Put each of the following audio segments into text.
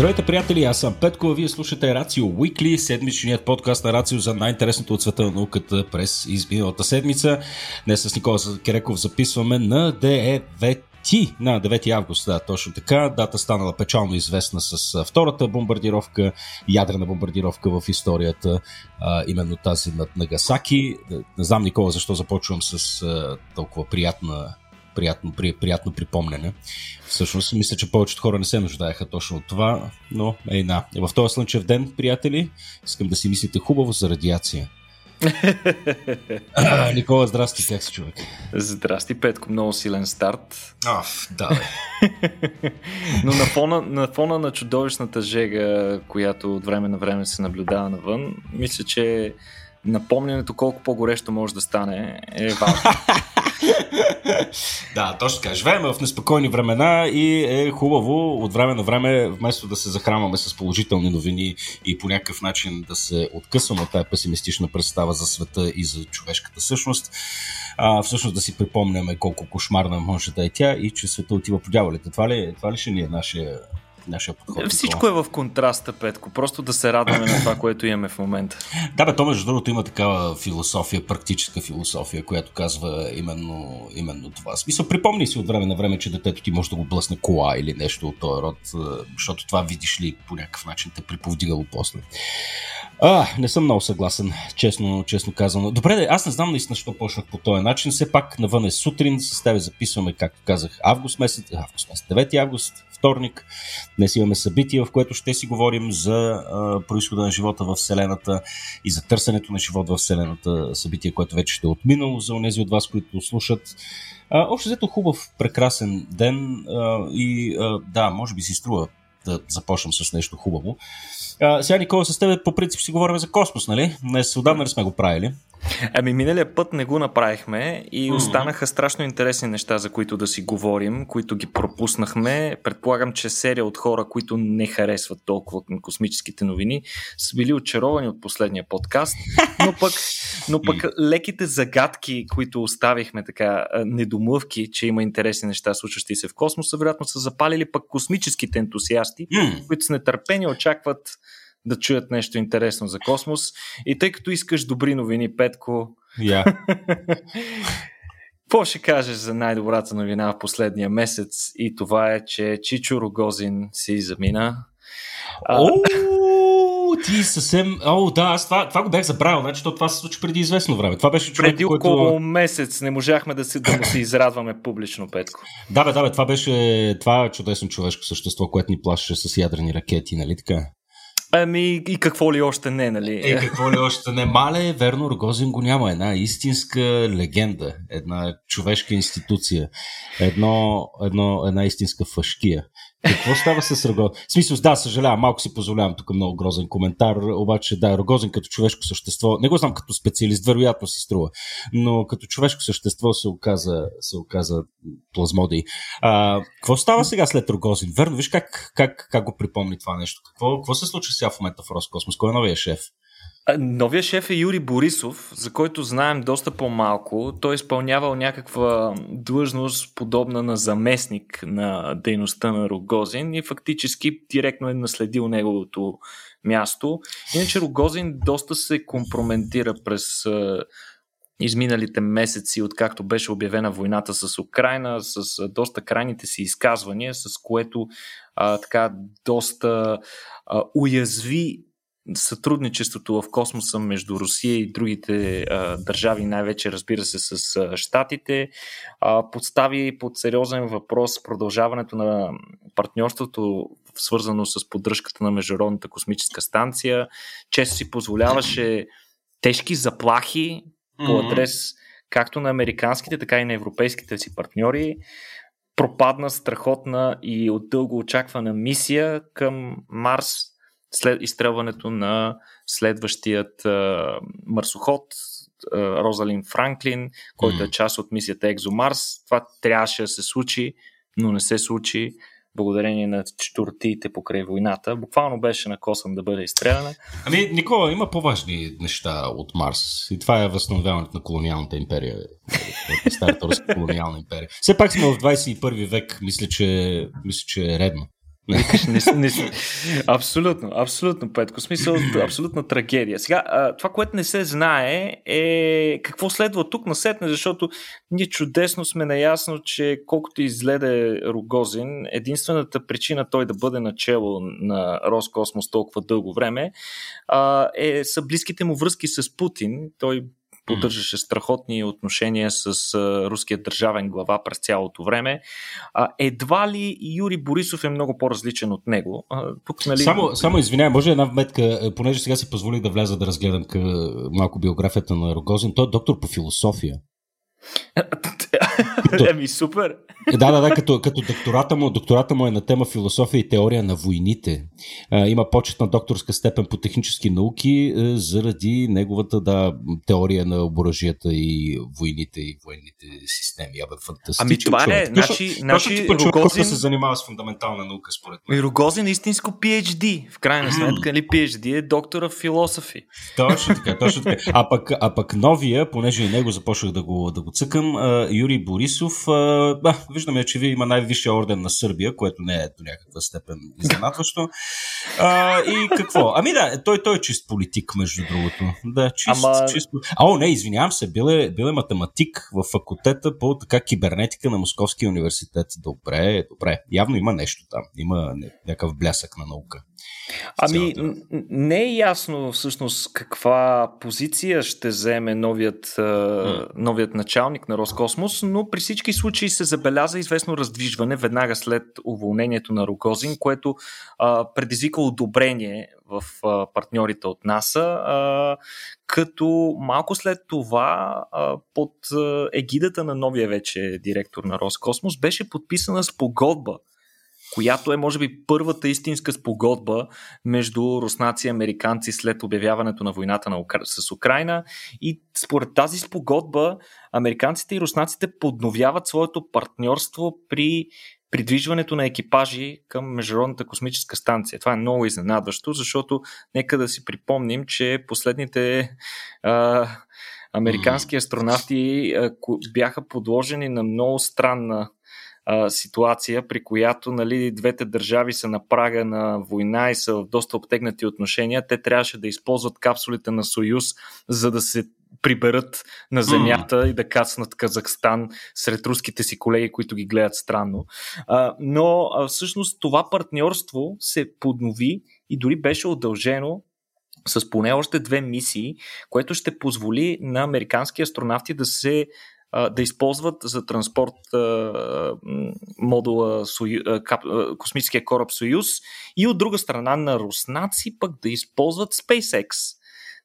Здравейте, приятели! Аз съм Петко, а вие слушате Рацио Уикли, седмичният подкаст на Рацио за най-интересното от света на науката през изминалата седмица. Днес с Никола Кереков записваме на 9 ти на 9 август, да, точно така. Дата станала печално известна с втората бомбардировка, ядрена бомбардировка в историята, а, именно тази над Нагасаки. Не знам, Никола, защо започвам с а, толкова приятна приятно, при, приятно припомнене. Всъщност, мисля, че повечето хора не се нуждаеха точно от това, но ей на. В този слънчев ден, приятели, искам да си мислите хубаво за радиация. а, Никола, здрасти, как си човек? Здрасти, Петко, много силен старт. Аф, да. Но на фона, на фона на чудовищната жега, която от време на време се наблюдава навън, мисля, че напомнянето колко по-горещо може да стане е важно. да, точно така. Живеем в неспокойни времена и е хубаво от време на време, вместо да се захранваме с положителни новини и по някакъв начин да се откъсваме от тази песимистична представа за света и за човешката същност, а, всъщност да си припомняме колко кошмарна може да е тя и че света отива по дяволите. Това ли, това ли ще ни е нашия нашия подход. Всичко е в контраста, Петко. Просто да се радваме на това, което имаме в момента. Да, бе, то между другото има такава философия, практическа философия, която казва именно, именно това. Смисъл, припомни си от време на време, че детето ти може да го блъсне кола или нещо от този род, защото това видиш ли по някакъв начин те приповдигало после. А, не съм много съгласен, честно, честно казано. Добре, аз не знам наистина, защо почнах по този начин. Все пак навън е сутрин, с тебе записваме, както казах, август месец, август месец, 9 август, вторник. Днес имаме събитие, в което ще си говорим за а, происхода на живота в Вселената и за търсенето на живот в Вселената. Събитие, което вече ще е отминало за онези от вас, които слушат. А, общо взето хубав, прекрасен ден а, и а, да, може би си струва да започнем с нещо хубаво. А, сега, Никола, с теб по принцип си говорим за космос, нали? Днес отдавна ли сме го правили? Ами миналия път не го направихме и останаха страшно интересни неща, за които да си говорим, които ги пропуснахме. Предполагам, че серия от хора, които не харесват толкова космическите новини, са били очаровани от последния подкаст, но пък, но пък леките загадки, които оставихме така, недомлъвки, че има интересни неща, случващи се в космоса, вероятно са запалили пък космическите ентусиасти, които с нетърпение очакват да чуят нещо интересно за космос. И тъй като искаш добри новини, Петко, yeah. Какво ще кажеш за най-добрата новина в последния месец? И това е, че Чичо Рогозин си замина. О, ти съвсем... О, да, аз това, това го бях забравил, значи това се случи преди известно време. Това беше човек, Преди около който... месец не можахме да, си, да му се израдваме публично, Петко. Да, бе, да, бе, това беше това е чудесно човешко същество, което ни плашеше с ядрени ракети, нали така? Ами и какво ли още не, нали? Е, какво ли още не. Мале, верно, Рогозин го няма. Една истинска легенда, една човешка институция, едно, едно, една истинска фашкия. Какво става с Рогозин? В смисъл, да, съжалявам, малко си позволявам тук много грозен коментар, обаче да, Рогозин като човешко същество, не го знам като специалист, вероятно си струва, но като човешко същество се оказа, се оказа плазмодий. А, какво става сега след Рогозин? Верно, виж как, как, как го припомни това нещо. Какво, какво се случва сега в момента в Роскосмос? Кой е новия шеф? Новия шеф е Юри Борисов, за който знаем доста по-малко. Той е изпълнявал някаква длъжност, подобна на заместник на дейността на Рогозин и фактически директно е наследил неговото място. Иначе Рогозин доста се компрометира през изминалите месеци, откакто беше обявена войната с Украина, с доста крайните си изказвания, с което а, така доста а, уязви сътрудничеството в космоса между Русия и другите а, държави, най-вече разбира се с а, щатите, а, подстави под сериозен въпрос продължаването на партньорството, свързано с поддръжката на Международната космическа станция. Често си позволяваше тежки заплахи по адрес както на американските, така и на европейските си партньори. Пропадна страхотна и от дълго очаквана мисия към Марс след изстрелването на следващият а, марсоход а, Розалин Франклин, който mm. е част от мисията Екзомарс. Това трябваше да се случи, но не се случи благодарение на четвъртиите покрай войната. Буквално беше на косъм да бъде изстреляна. Ами, Никола, има по-важни неща от Марс. И това е възстановяването на колониалната империя. Старата колониална империя. Все пак сме в 21 век. Мисля, че, мисля, че е редно. Не, не, абсолютно, абсолютно, Петко. Смисъл, абсолютна трагедия. Сега, това, което не се знае е какво следва тук насетне, защото ние чудесно сме наясно, че колкото излезе Рогозин, единствената причина той да бъде начало на Роскосмос толкова дълго време е, са близките му връзки с Путин. Той поддържаше страхотни отношения с а, руския държавен глава през цялото време. А, едва ли Юрий Борисов е много по-различен от него. А, тук, нали... Само, само извинявай, може една вметка, е, понеже сега си позволих да вляза да разгледам къ... малко биографията на Рогозин. Той е доктор по философия. Еми, супер! Е, да, да, да, като, като доктората, му, доктората му е на тема философия и теория на войните. А, има почетна докторска степен по технически науки а, заради неговата да, теория на оборъжията и войните и военните системи. Абе, фантастичен ами това човек. е, значи, значи Рогозин... се занимава с фундаментална наука, според мен. Рогозин е истинско PhD, в крайна сметка, нали PhD е доктора в философи. Точно така, точно така. А пък, а пък новия, понеже и него започнах да го, да го цъкам, Юрий Борисов, а, виждаме, че вие има най-висшия орден на Сърбия, което не е до някаква степен изненадващо. А, и какво? Ами да, той, той е чист политик, между другото. Да, чист, Ама... чист... А, о, не, извинявам се, бил е, бил е математик в факултета по така кибернетика на Московския университет. Добре, добре. Явно има нещо там. Има някакъв блясък на наука. Ами, не е ясно всъщност каква позиция ще вземе новият, новият началник на Роскосмос, но при всички случаи се забеляза известно раздвижване веднага след уволнението на Рогозин, което а, предизвика одобрение в а, партньорите от НАСА, а, като малко след това а, под а, егидата на новия вече директор на Роскосмос беше подписана спогодба която е, може би, първата истинска спогодба между руснаци и американци след обявяването на войната на Укра... с Украина. И според тази спогодба, американците и руснаците подновяват своето партньорство при придвижването на екипажи към Международната космическа станция. Това е много изненадващо, защото нека да си припомним, че последните а, американски астронавти бяха подложени на много странна а, ситуация, при която нали, двете държави са на прага на война и са в доста обтегнати отношения, те трябваше да използват капсулите на Союз, за да се приберат на земята mm. и да кацнат Казахстан сред руските си колеги, които ги гледат странно. А, но а, всъщност това партньорство се поднови и дори беше удължено с поне още две мисии, което ще позволи на американски астронавти да се да използват за транспорт модула космическия кораб Союз и от друга страна на руснаци пък да използват SpaceX.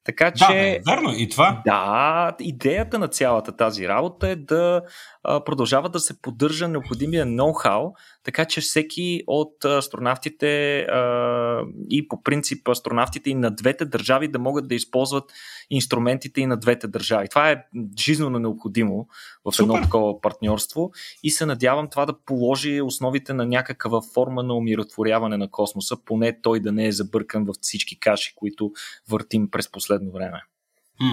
Така че. Да, верно, и това. Да, идеята на цялата тази работа е да продължава да се поддържа необходимия ноу-хау, така че всеки от астронавтите и по принцип астронавтите и на двете държави да могат да използват инструментите и на двете държави. Това е жизненно необходимо в Супер. едно такова партньорство и се надявам това да положи основите на някаква форма на умиротворяване на космоса, поне той да не е забъркан в всички каши, които въртим през последно време. Хм.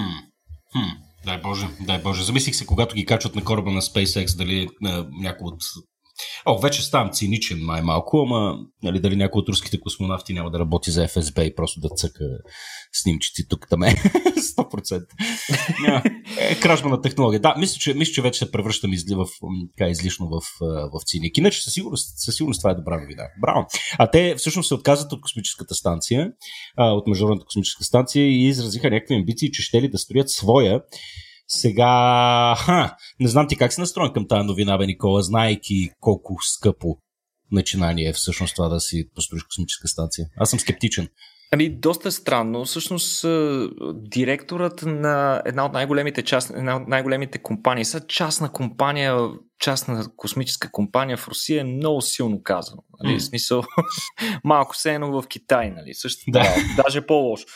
Хм. Дай Боже, дай Боже. Замислих се, когато ги качват на кораба на SpaceX, дали на някой от О, вече ставам циничен май-малко, ама нали, дали някой от руските космонавти няма да работи за ФСБ и просто да цъка снимчици тук там е. 100%. е, кражба на технология. Да, мисля, че, мисля, че вече се превръщам изли, в, така, излишно в, в циник. Иначе със сигурност, със сигурност това е добра новина. Браво. А те всъщност се отказват от космическата станция, от Международната космическа станция и изразиха някакви амбиции, че ще ли да строят своя сега, ха, не знам ти как се настроен към тази новина, бе, Никола, знаеки колко скъпо начинание е всъщност това да си построиш космическа станция. Аз съм скептичен. Ами, доста странно. Всъщност, директорът на една от най-големите, част, една от най-големите компании, са частна компания, частна космическа компания в Русия е много силно казано. Нали? Mm. В смисъл, малко се едно в Китай, нали? Също да. даже по-лошо.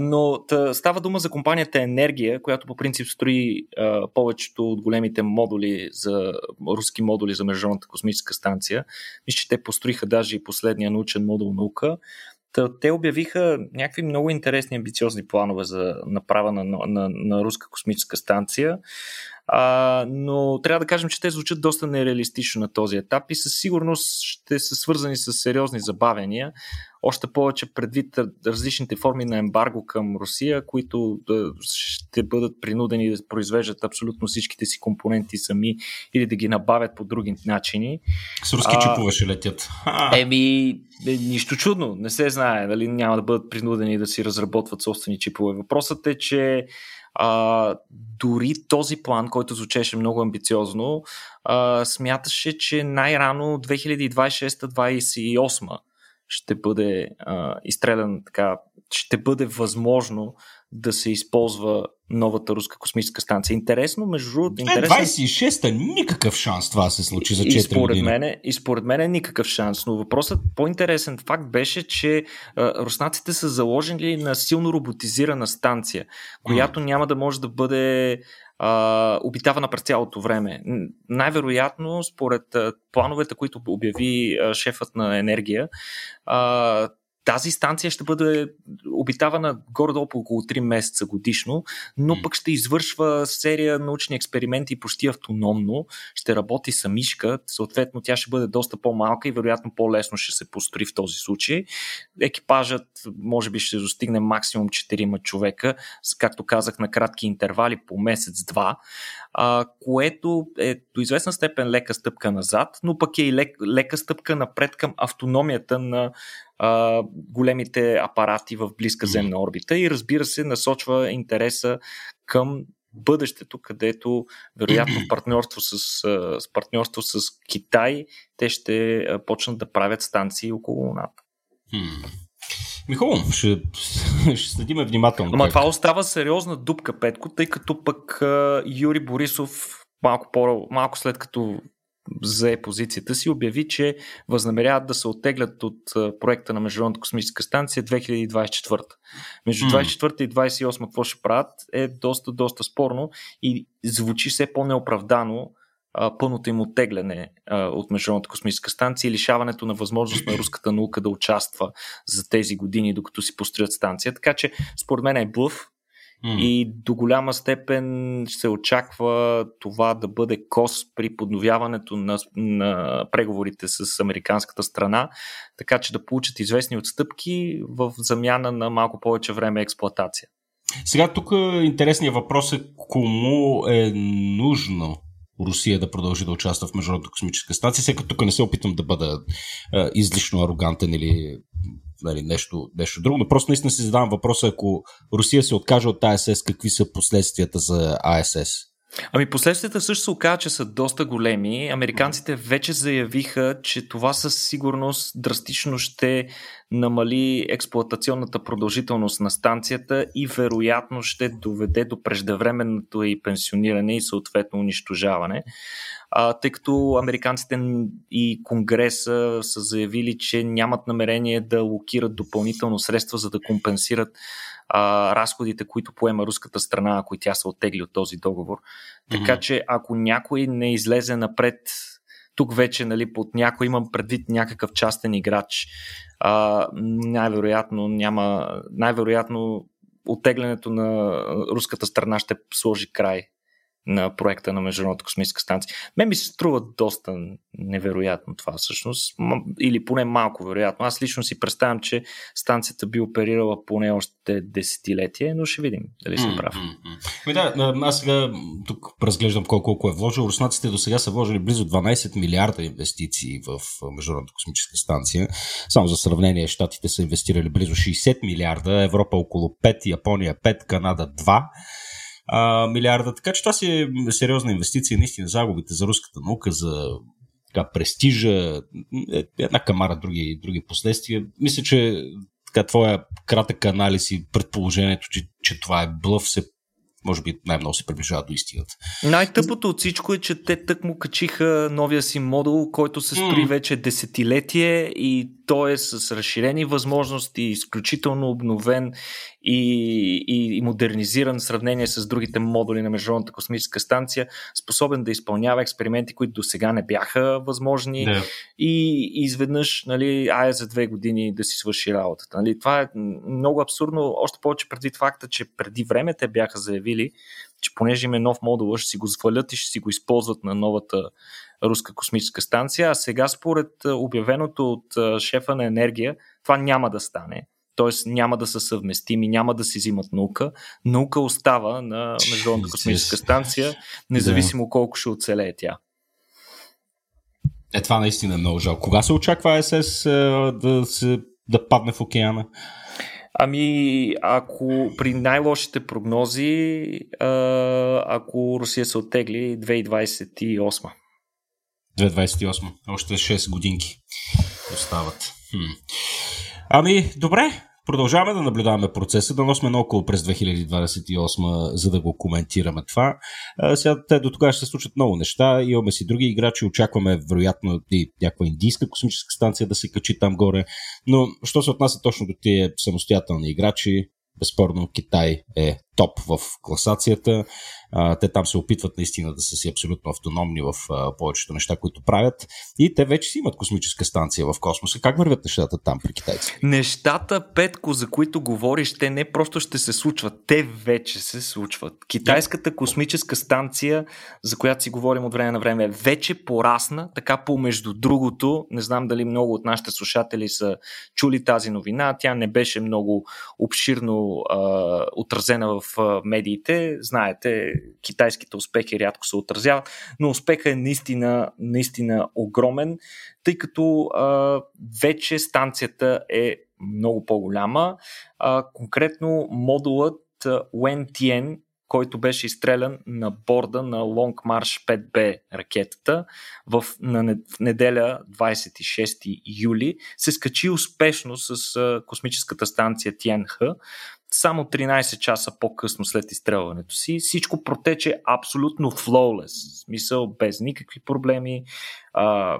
Но тъ, става дума за компанията Енергия, която по принцип строи а, повечето от големите модули за руски модули за Международната космическа станция. Мисля, че те построиха даже и последния научен модул наука те обявиха някакви много интересни амбициозни планове за направа на, на, на руска космическа станция. А, но трябва да кажем, че те звучат доста нереалистично на този етап и със сигурност ще са свързани с сериозни забавения. Още повече предвид различните форми на ембарго към Русия, които ще бъдат принудени да произвеждат абсолютно всичките си компоненти сами или да ги набавят по други начини. С руски чипове ще летят. Еми, е, нищо чудно. Не се знае дали няма да бъдат принудени да си разработват собствени чипове. Въпросът е, че а, дори този план, който звучеше много амбициозно, а, смяташе, че най-рано 2026-2028 ще бъде а, изстрелян така, ще бъде възможно да се използва новата руска космическа станция. Интересно, между другото. Интересен... 26-та никакъв шанс това се случи за 4 и според години. Мене, и според мен е никакъв шанс. Но въпросът, по-интересен факт беше, че а, руснаците са заложили на силно роботизирана станция, която mm. няма да може да бъде а, обитавана през цялото време. Най-вероятно, според а, плановете, които обяви а, шефът на енергия, а, тази станция ще бъде обитавана горе-долу по около 3 месеца годишно, но пък ще извършва серия научни експерименти почти автономно, ще работи самишка, съответно тя ще бъде доста по-малка и вероятно по-лесно ще се построи в този случай. Екипажът може би ще достигне максимум 4 човека, както казах, на кратки интервали по месец-два, което е до известна степен лека стъпка назад, но пък е и лек, лека стъпка напред към автономията на а, големите апарати в близка земна орбита и разбира се насочва интереса към бъдещето, където вероятно партньорство с, с партньорство с Китай те ще почнат да правят станции около Луната. Ми хубаво, ще, ще следиме внимателно. Ама това остава сериозна дупка, Петко, тъй като пък Юри Борисов малко, по, малко след като зае позицията си, обяви, че възнамеряват да се оттеглят от проекта на Международната космическа станция 2024. Между 24 и 28 какво ще правят е доста, доста спорно и звучи все по-неоправдано пълното им оттегляне от Международната космическа станция и лишаването на възможност на руската наука да участва за тези години, докато си построят станция. Така че, според мен е блъв, Mm. И до голяма степен се очаква това да бъде кос при подновяването на, на преговорите с американската страна, така че да получат известни отстъпки в замяна на малко повече време експлоатация. Сега тук интересният въпрос е кому е нужно Русия да продължи да участва в Международната космическа станция, сега тук не се опитам да бъда е, излишно арогантен или нали, нещо, нещо друго, но просто наистина си задавам въпроса, ако Русия се откаже от АСС, какви са последствията за АСС? Ами последствията също се оказа, че са доста големи. Американците вече заявиха, че това със сигурност драстично ще намали експлуатационната продължителност на станцията и вероятно ще доведе до преждевременното и пенсиониране и съответно унищожаване. А, тъй като американците и Конгреса са заявили, че нямат намерение да локират допълнително средства, за да компенсират а, разходите, които поема руската страна, ако и тя се оттегли от този договор. Mm-hmm. Така че ако някой не излезе напред, тук вече нали, под някой имам предвид някакъв частен играч, а, най-вероятно няма, най-вероятно оттеглянето на руската страна ще сложи край на проекта на Международната космическа станция. Мен ми се струва доста невероятно това всъщност, или поне малко вероятно. Аз лично си представям, че станцията би оперирала поне още десетилетие, но ще видим дали съм прав. Ами да, аз сега тук разглеждам колко, колко е вложил. Руснаците до сега са вложили близо 12 милиарда инвестиции в Международната космическа станция. Само за сравнение, щатите са инвестирали близо 60 милиарда, Европа около 5, Япония 5, Канада 2 а, милиарда. Така че това си е сериозна инвестиция. Наистина загубите за руската наука, за така, престижа, е, една камара други, други последствия. Мисля, че така, твоя кратък анализ и предположението, че, че това е блъв, се може би най-много се приближава до истината. Най-тъпото от всичко е, че те тък му качиха новия си модул, който се строи mm. вече десетилетие и той е с разширени възможности, изключително обновен и, и, и модернизиран в сравнение с другите модули на Международната космическа станция, способен да изпълнява експерименти, които до сега не бяха възможни yeah. и, и изведнъж нали, ая за две години да си свърши работата. Нали, това е много абсурдно, още повече преди факта, че преди време те бяха заявили, че понеже им е нов модул, ще си го свалят и ще си го използват на новата руска космическа станция, а сега според обявеното от шефа на енергия, това няма да стане. Т.е. няма да са съвместими, няма да си взимат наука. Наука остава на Международната космическа станция, независимо колко ще оцелее тя. Е, това наистина е много жалко. Кога се очаква АСС да, се, да падне в океана? Ами, ако при най-лошите прогнози, ако Русия се оттегли 2028. 2028. Още 6 годинки остават. Хм. Ами, добре. Продължаваме да наблюдаваме процеса, да носме около през 2028, за да го коментираме това. А, сега те до тогава ще се случат много неща. Имаме си други играчи, очакваме вероятно и някаква индийска космическа станция да се качи там горе. Но, що се отнася точно до тия самостоятелни играчи, безспорно Китай е топ в класацията. А, те там се опитват наистина да са си абсолютно автономни в а, повечето неща, които правят. И те вече си имат космическа станция в космоса. Как вървят нещата там при китайци? Нещата, Петко, за които говориш, те не просто ще се случват, те вече се случват. Китайската космическа станция, за която си говорим от време на време, вече порасна, така помежду другото. Не знам дали много от нашите слушатели са чули тази новина. Тя не беше много обширно а, отразена в медиите. Знаете, китайските успехи рядко се отразяват, но успехът е наистина, наистина огромен, тъй като а, вече станцията е много по-голяма. А, конкретно модулът Wentien, който беше изстрелян на борда на Long March 5B ракетата в, на, неделя 26 юли, се скачи успешно с космическата станция Тиенх само 13 часа по-късно след изстрелването си, всичко протече абсолютно flawless, в смисъл без никакви проблеми. А,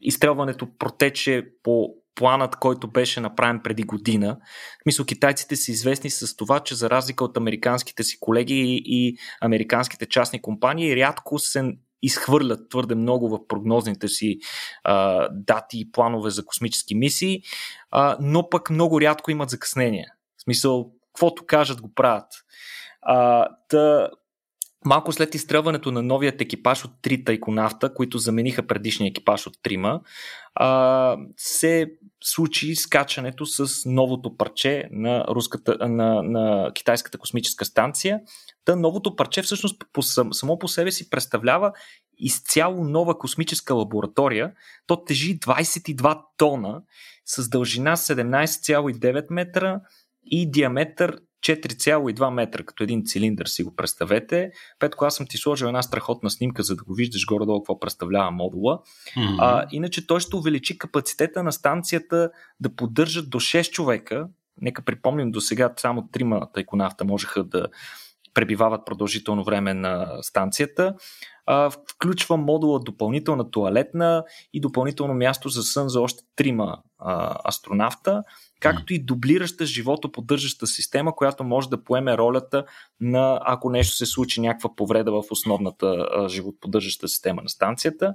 изстрелването протече по планът, който беше направен преди година. В смисъл, китайците са известни с това, че за разлика от американските си колеги и американските частни компании, рядко се изхвърлят твърде много в прогнозните си а, дати и планове за космически мисии, а, но пък много рядко имат закъснения. В смисъл, каквото кажат, го правят. А, та, малко след изстрелването на новият екипаж от три тайконавта, които замениха предишния екипаж от трима, а, се случи скачането с новото парче на, руската, на, на китайската космическа станция. Та новото парче всъщност по, само по себе си представлява изцяло нова космическа лаборатория. То тежи 22 тона с дължина 17,9 метра, и диаметър 4,2 метра, като един цилиндър си го представете. Петко, аз съм ти сложил една страхотна снимка, за да го виждаш горе-долу какво представлява модула. Mm-hmm. А, иначе той ще увеличи капацитета на станцията да поддържат до 6 човека. Нека припомним, до сега само трима тайконавта можеха да пребивават продължително време на станцията. А, включва модула допълнителна туалетна и допълнително място за сън за още трима а, астронавта както и дублираща живото поддържаща система, която може да поеме ролята на ако нещо се случи някаква повреда в основната животоподдържаща система на станцията.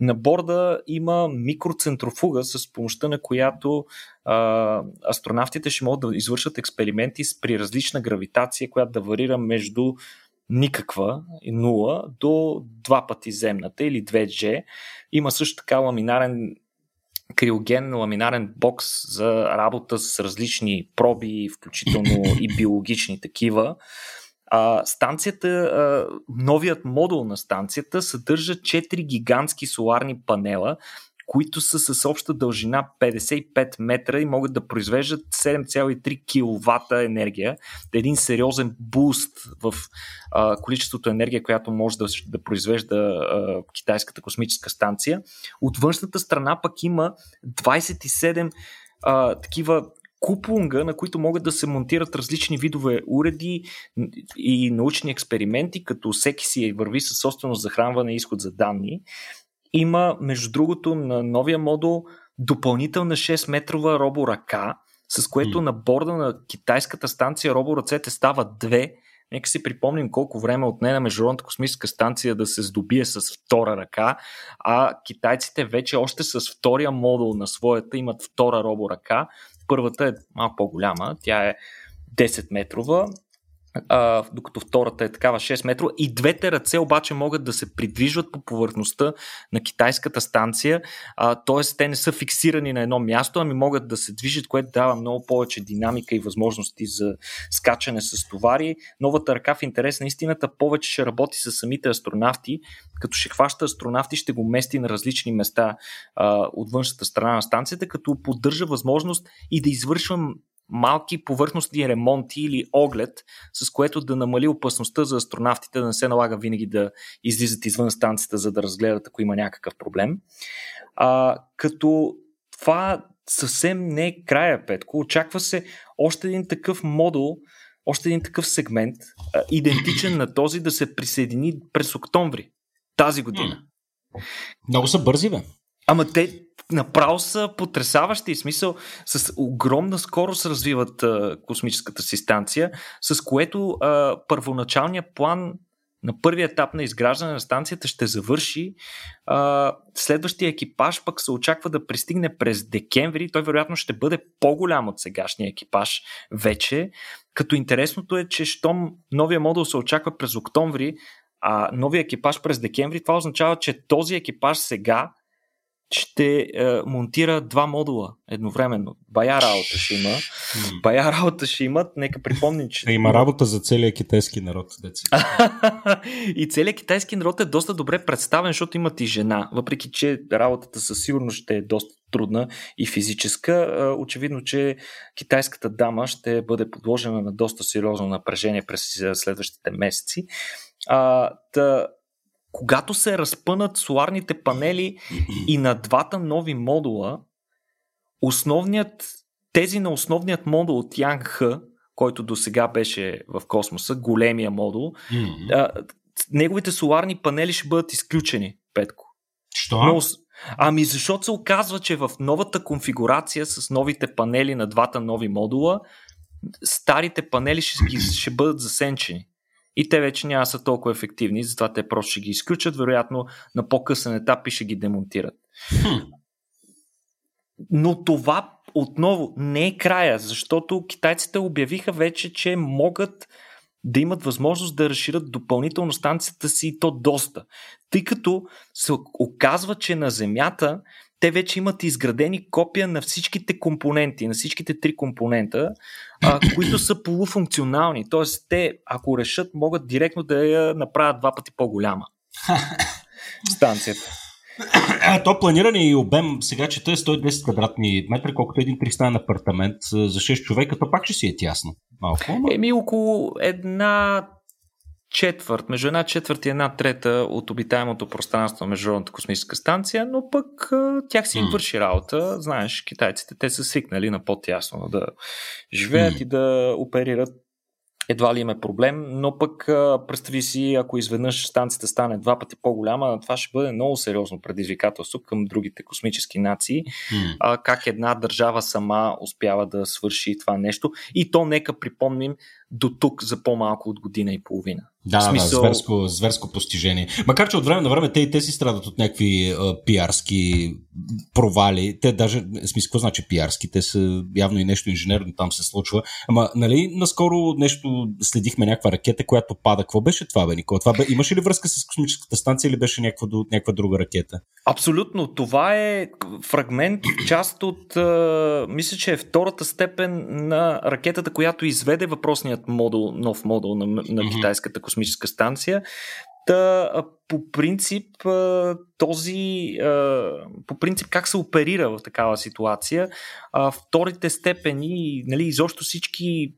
На борда има микроцентрофуга, с помощта на която а, астронавтите ще могат да извършат експерименти при различна гравитация, която да варира между никаква, нула, до два пъти земната или 2G. Има също така ламинарен криоген ламинарен бокс за работа с различни проби, включително и биологични такива. А, станцията, а, новият модул на станцията съдържа 4 гигантски соларни панела, които са с обща дължина 55 метра и могат да произвеждат 7,3 кВт енергия. Един сериозен буст в а, количеството енергия, която може да, да произвежда а, китайската космическа станция. От външната страна пък има 27 а, такива куплунга, на които могат да се монтират различни видове уреди и научни експерименти, като всеки си върви със собствено захранване и изход за данни. Има, между другото, на новия модул допълнителна 6-метрова роборъка, с което mm. на борда на китайската станция роборъцете стават две. Нека си припомним колко време отне на Международната космическа станция да се здобие с втора ръка, а китайците вече още с втория модул на своята имат втора роборъка. Първата е малко по-голяма, тя е 10 метрова а, докато втората е такава 6 метра. И двете ръце обаче могат да се придвижват по повърхността на китайската станция, т.е. те не са фиксирани на едно място, ами могат да се движат, което дава много повече динамика и възможности за скачане с товари. Новата ръка в интерес на истината повече ще работи с самите астронавти, като ще хваща астронавти, ще го мести на различни места а, от външната страна на станцията, като поддържа възможност и да извършвам малки повърхностни ремонти или оглед, с което да намали опасността за астронавтите да не се налага винаги да излизат извън станцията, за да разгледат ако има някакъв проблем. А, като това съвсем не е края, Петко. Очаква се още един такъв модул, още един такъв сегмент, а, идентичен на този, да се присъедини през октомври тази година. Много са бързи, бе. Ама те направо са потрясаващи. Смисъл, с огромна скорост развиват а, космическата си станция, с което а, първоначалният план на първият етап на изграждане на станцията ще завърши. А, следващия екипаж пък се очаква да пристигне през декември. Той вероятно ще бъде по-голям от сегашния екипаж вече. Като интересното е, че щом новия модул се очаква през октомври, а новия екипаж през декември, това означава, че този екипаж сега ще е, монтира два модула едновременно. Бая работа ще има. Бая работа ще имат. Нека припомним, че... Има работа за целия китайски народ. и целият китайски народ е доста добре представен, защото имат и жена. Въпреки, че работата със сигурност ще е доста трудна и физическа. Е, очевидно, че китайската дама ще бъде подложена на доста сериозно напрежение през следващите месеци. А, да, когато се разпънат соларните панели и на двата нови модула, основният, тези на основният модул от Yang който до сега беше в космоса, големия модул, а, неговите соларни панели ще бъдат изключени, Петко. Що? Но, ами защото се оказва, че в новата конфигурация с новите панели на двата нови модула, старите панели ще, ще бъдат засенчени и те вече няма са толкова ефективни, затова те просто ще ги изключат, вероятно на по-късен етап и ще ги демонтират. Хм. Но това отново не е края, защото китайците обявиха вече, че могат да имат възможност да разширят допълнително станцията си и то доста. Тъй като се оказва, че на Земята те вече имат изградени копия на всичките компоненти, на всичките три компонента, а, които са полуфункционални. Тоест, те, ако решат, могат директно да я направят два пъти по-голяма. Станцията. А, то планиране и обем, сега че е 110 квадратни метра, колкото един пристанен апартамент за 6 човека, то пак ще си е тясно. Малко, но... Еми около една четвърт, между една четвърт и една трета от обитаемото пространство на Международната космическа станция, но пък тях си им върши работа. Знаеш, китайците, те са свикнали на по-тясно да живеят mm. и да оперират едва ли има проблем, но пък представи си, ако изведнъж станцията стане два пъти по-голяма, това ще бъде много сериозно предизвикателство към другите космически нации. Mm. А, как една държава сама успява да свърши това нещо. И то нека припомним до тук за по-малко от година и половина. Да, смисъл... да, зверско, зверско постижение. Макар, че от време на време те и те си страдат от някакви а, пиарски провали. Те даже, смисъл, какво значи пиарски? Те са явно и нещо инженерно там се случва. Ама, нали, наскоро нещо следихме някаква ракета, която пада. Какво беше това, бе, Никола? Това бе, имаше ли връзка с космическата станция или беше някаква, някаква друга ракета? Абсолютно. Това е фрагмент, част от, а, мисля, че е втората степен на ракетата, която изведе въпросният модул, нов модул на, на mm-hmm. китайската космическа космическа станция. Та, по принцип, този, по принцип, как се оперира в такава ситуация, вторите степени, нали, изобщо всички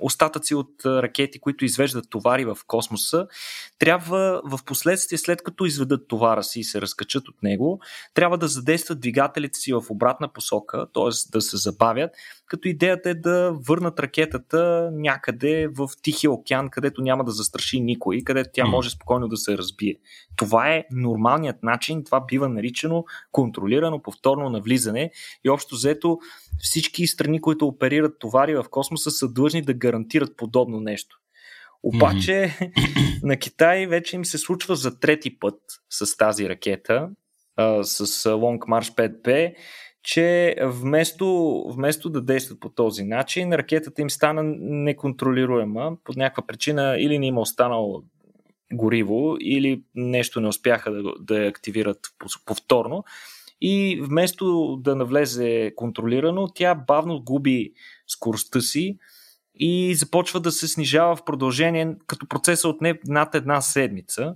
остатъци от ракети, които извеждат товари в космоса, трябва в последствие, след като изведат товара си и се разкачат от него, трябва да задействат двигателите си в обратна посока, т.е. да се забавят, като идеята е да върнат ракетата някъде в Тихия океан, където няма да застраши никой, където тя може спокойно да се разбие. Това е нормалният начин, това бива наричано контролирано повторно навлизане и общо взето всички страни, които оперират товари в космоса са длъжни да гарантират подобно нещо. Обаче mm-hmm. на Китай вече им се случва за трети път с тази ракета, с Long March 5B че вместо, вместо да действат по този начин, ракетата им стана неконтролируема по някаква причина или не има останало гориво, или нещо не успяха да, да я активират повторно. И вместо да навлезе контролирано, тя бавно губи скоростта си и започва да се снижава в продължение като процеса от не над една седмица.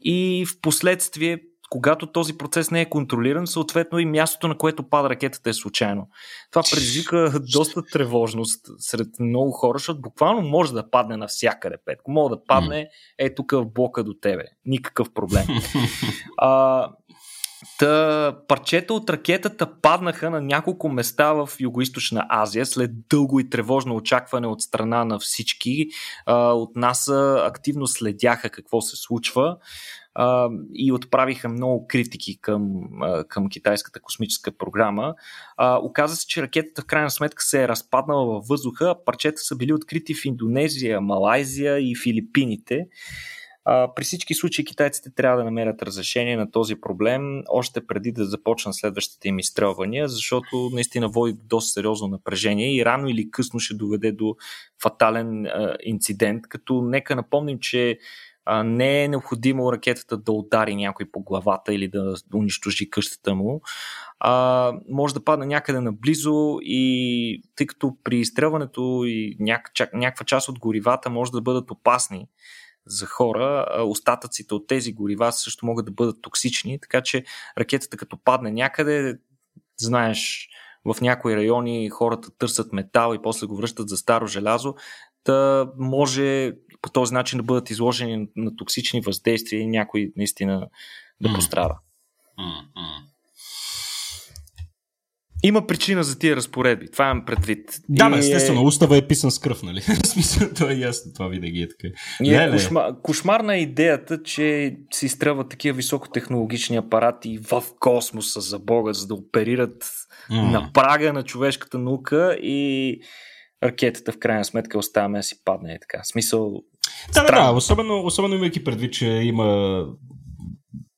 И в последствие когато този процес не е контролиран, съответно и мястото, на което пада ракетата е случайно. Това предизвика доста тревожност сред много хора, защото буквално може да падне навсякъде, Петко. Може да падне е тук в блока до тебе. Никакъв проблем. а, Та, парчета от ракетата паднаха на няколко места в Юго-Источна Азия след дълго и тревожно очакване от страна на всички. От нас активно следяха какво се случва и отправиха много критики към, към китайската космическа програма. Оказа се, че ракетата в крайна сметка се е разпаднала във въздуха. Парчета са били открити в Индонезия, Малайзия и Филипините. При всички случаи китайците трябва да намерят разрешение на този проблем още преди да започнат следващите им изстрелвания, защото наистина води до доста сериозно напрежение и рано или късно ще доведе до фатален инцидент, като нека напомним, че не е необходимо ракетата да удари някой по главата или да унищожи къщата му. А, може да падне някъде наблизо и тъй като при изстрелването и няк, някаква част от горивата може да бъдат опасни за хора, остатъците от тези горива също могат да бъдат токсични, така че ракетата като падне някъде, знаеш, в някои райони хората търсят метал и после го връщат за старо желязо, да може по този начин да бъдат изложени на токсични въздействия и някой наистина да пострада. Mm-hmm. Има причина за тия разпоредби. Това имам предвид. Да, и... естествено, устава е писан с кръв, нали? В смисъл, това е ясно, това винаги е така. И е, кошма... Кошмарна е идеята, че се изтръват такива високотехнологични апарати в космоса за Бога, за да оперират mm. на прага на човешката наука и ракетата в крайна сметка оставяме да си падне и така. Смисъл. Да, да, да, особено, особено имайки предвид, че има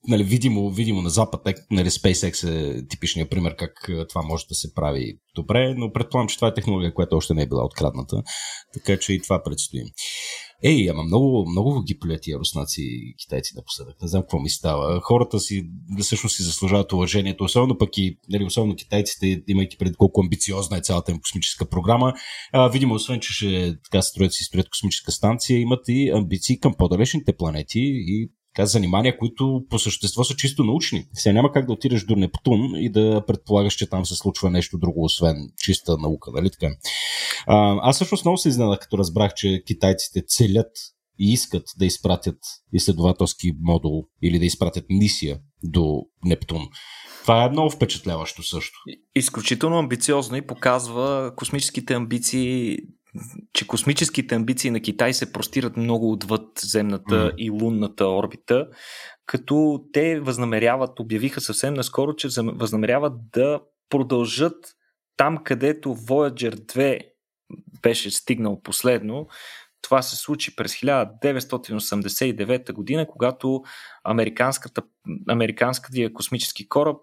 нали, видимо, видимо на Запад, нали, SpaceX е типичният пример как това може да се прави добре, но предполагам, че това е технология, която още не е била открадната, така че и това предстои. Ей, ама много, много ги полят руснаци и китайци напоследък. Не знам какво ми става. Хората си всъщност си заслужават уважението, особено пък и, нали, особено китайците, имайки пред колко амбициозна е цялата им космическа програма. А, видимо, освен, че ще така строят си строят космическа станция, имат и амбиции към по-далечните планети и така, занимания, които по същество са чисто научни. Сега няма как да отидеш до Нептун и да предполагаш, че там се случва нещо друго, освен чиста наука, нали така? А, аз всъщност много се изненадах, като разбрах, че китайците целят и искат да изпратят изследователски модул или да изпратят мисия до Нептун. Това е много впечатляващо също. Изключително амбициозно и показва космическите амбиции че космическите амбиции на Китай се простират много отвъд земната mm. и лунната орбита, като те възнамеряват, обявиха съвсем наскоро, че възнамеряват да продължат там, където Voyager 2 беше стигнал последно. Това се случи през 1989 година, когато американската, американския космически кораб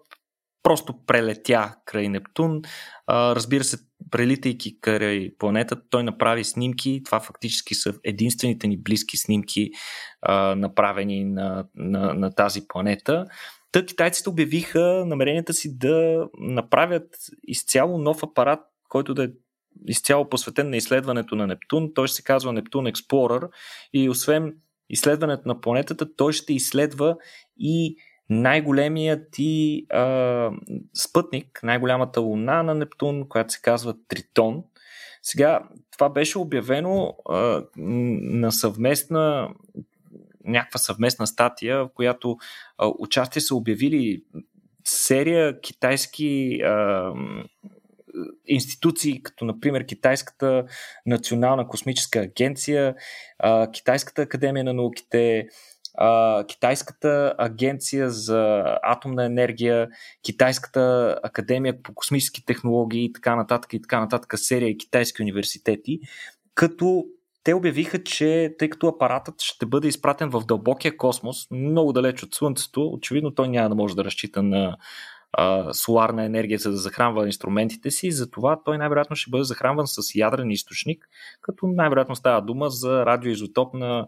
просто прелетя край Нептун. Разбира се, прелитайки край планетата, той направи снимки. Това фактически са единствените ни близки снимки, а, направени на, на, на тази планета. Та китайците обявиха намеренията си да направят изцяло нов апарат, който да е изцяло посветен на изследването на Нептун. Той ще се казва Нептун Explorer и освен изследването на планетата, той ще изследва и най-големият ти а, спътник, най-голямата луна на Нептун, която се казва Тритон. Сега, това беше обявено а, на съвместна някаква съвместна статия, в която а, участие са обявили серия китайски а, институции, като например Китайската национална космическа агенция, а, Китайската академия на науките, Китайската агенция за атомна енергия, Китайската академия по космически технологии и така нататък и така нататък серия китайски университети, като те обявиха, че тъй като апаратът ще бъде изпратен в дълбокия космос, много далеч от Слънцето, очевидно той няма да може да разчита на а, соларна енергия, за да захранва инструментите си. Затова той най-вероятно ще бъде захранван с ядрен източник, като най-вероятно става дума за радиоизотоп на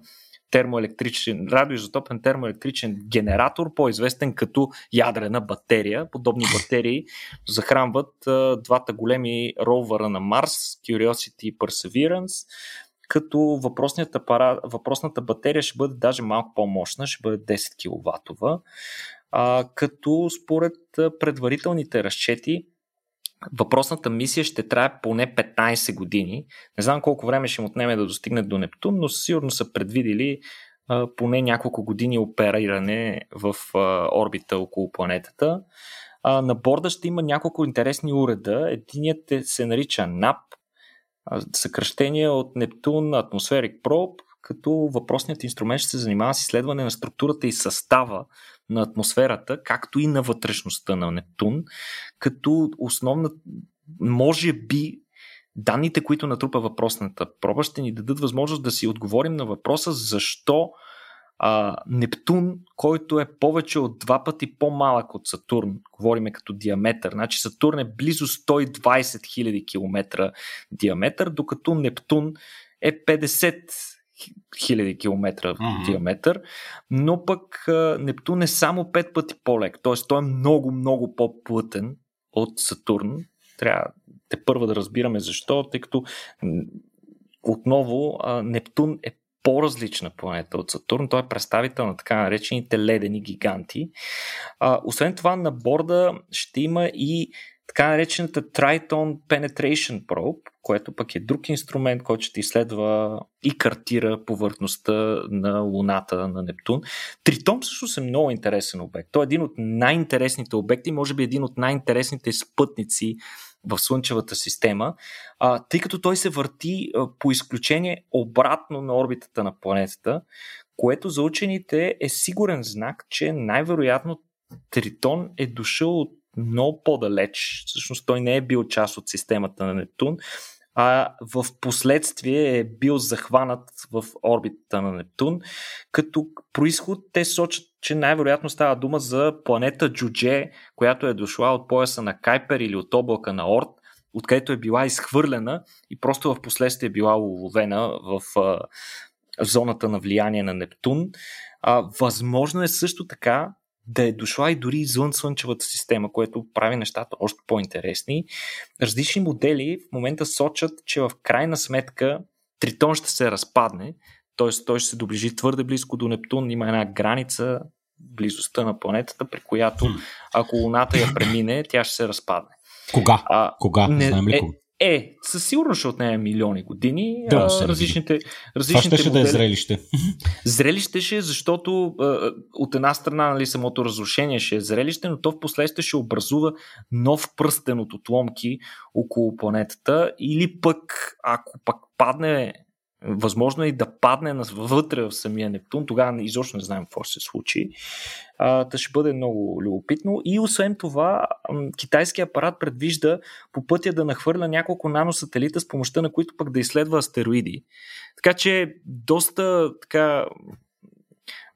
термоелектричен, радиоизотопен термоелектричен генератор, по-известен като ядрена батерия. Подобни батерии захранват а, двата големи ровъра на Марс, Curiosity и Perseverance, като въпросният апарат, въпросната батерия ще бъде даже малко по-мощна, ще бъде 10 кВт, а, като според предварителните разчети въпросната мисия ще трае поне 15 години. Не знам колко време ще му отнеме да достигне до Нептун, но сигурно са предвидили а, поне няколко години опериране в а, орбита около планетата. А, на борда ще има няколко интересни уреда. Единият е, се нарича NAP, съкръщение от Нептун Atmospheric Probe, като въпросният инструмент ще се занимава с изследване на структурата и състава на атмосферата, както и на вътрешността на Нептун, като основна, може би, данните, които натрупа въпросната проба, ще ни дадат възможност да си отговорим на въпроса защо а, Нептун, който е повече от два пъти по-малък от Сатурн, говориме като диаметър, значи Сатурн е близо 120 000 км диаметър, докато Нептун е 50 хиляди километра mm-hmm. диаметър, но пък Нептун е само 5 пъти по-лек, т.е. той е много, много по-плътен от Сатурн. Трябва те първа да разбираме защо, тъй като отново Нептун е по-различна планета от Сатурн. Той е представител на така наречените ледени гиганти. А, освен това, на борда ще има и така наречената Triton Penetration Probe, което пък е друг инструмент, който ще изследва и картира повърхността на Луната на Нептун. Тритон всъщност е много интересен обект. Той е един от най-интересните обекти, може би един от най-интересните спътници в Слънчевата система, тъй като той се върти по изключение обратно на орбитата на планетата, което за учените е сигурен знак, че най-вероятно Тритон е дошъл от много по-далеч. Всъщност той не е бил част от системата на Нептун, а в последствие е бил захванат в орбитата на Нептун. Като происход те сочат, че най-вероятно става дума за планета Джудже, която е дошла от пояса на Кайпер или от облака на Орт, откъдето е била изхвърлена и просто в последствие е била уловена в зоната на влияние на Нептун. А, възможно е също така да е дошла и дори извън Слънчевата система, което прави нещата още по-интересни. Различни модели в момента сочат, че в крайна сметка Тритон ще се разпадне, т.е. той ще се доближи твърде близко до Нептун, има една граница близостта на планетата, при която ако Луната я премине, тя ще се разпадне. Кога? А, Кога? Не, Знаем ли е, е, със сигурност ще отнеме милиони години. Да, а, различните, различните Това ще модели... да е зрелище. Зрелище ще, е, защото а, от една страна нали, самото разрушение ще е зрелище, но то в последствие ще образува нов пръстен от отломки около планетата или пък, ако пък падне Възможно е и да падне вътре в самия Нептун, тогава изобщо не знаем какво ще се случи. Та ще бъде много любопитно. И освен това, китайския апарат предвижда по пътя да нахвърля няколко наносателита, с помощта на които пък да изследва астероиди. Така че доста така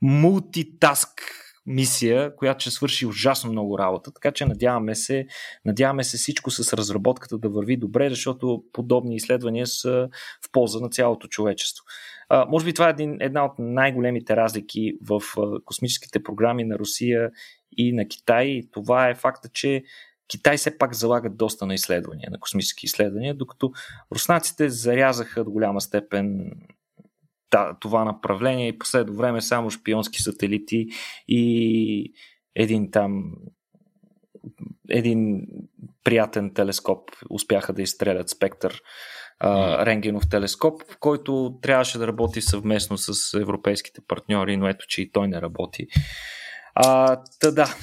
мултитаск мисия, която ще свърши ужасно много работа, така че надяваме се, надяваме се всичко с разработката да върви добре, защото подобни изследвания са в полза на цялото човечество. А, може би това е един, една от най-големите разлики в а, космическите програми на Русия и на Китай. Това е факта, че Китай все пак залагат доста на изследвания, на космически изследвания, докато руснаците зарязаха до голяма степен това направление и последно време само шпионски сателити и един там един приятен телескоп успяха да изстрелят спектър а, рентгенов телескоп, който трябваше да работи съвместно с европейските партньори, но ето, че и той не работи. А, та да.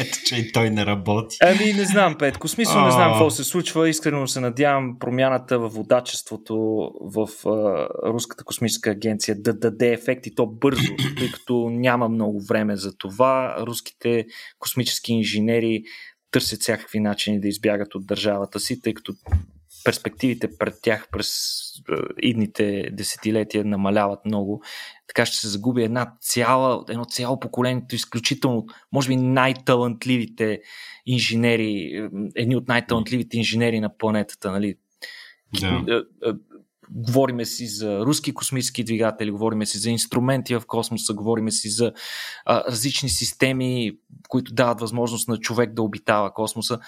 Ето, че и той не работи. Ами, не знам, Петко. Смисъл, не знам какво се случва. Искрено се надявам промяната в водачеството в а, Руската космическа агенция да даде ефект и то бързо, тъй като няма много време за това. Руските космически инженери търсят всякакви начини да избягат от държавата си, тъй като перспективите пред тях през идните десетилетия намаляват много. Така ще се загуби една цяла, едно цяло поколението, изключително, може би най-талантливите инженери, едни от най-талантливите инженери на планетата. Нали? Да. Говориме си за руски космически двигатели, говориме си за инструменти в космоса, говориме си за а, различни системи, които дават възможност на човек да обитава космоса.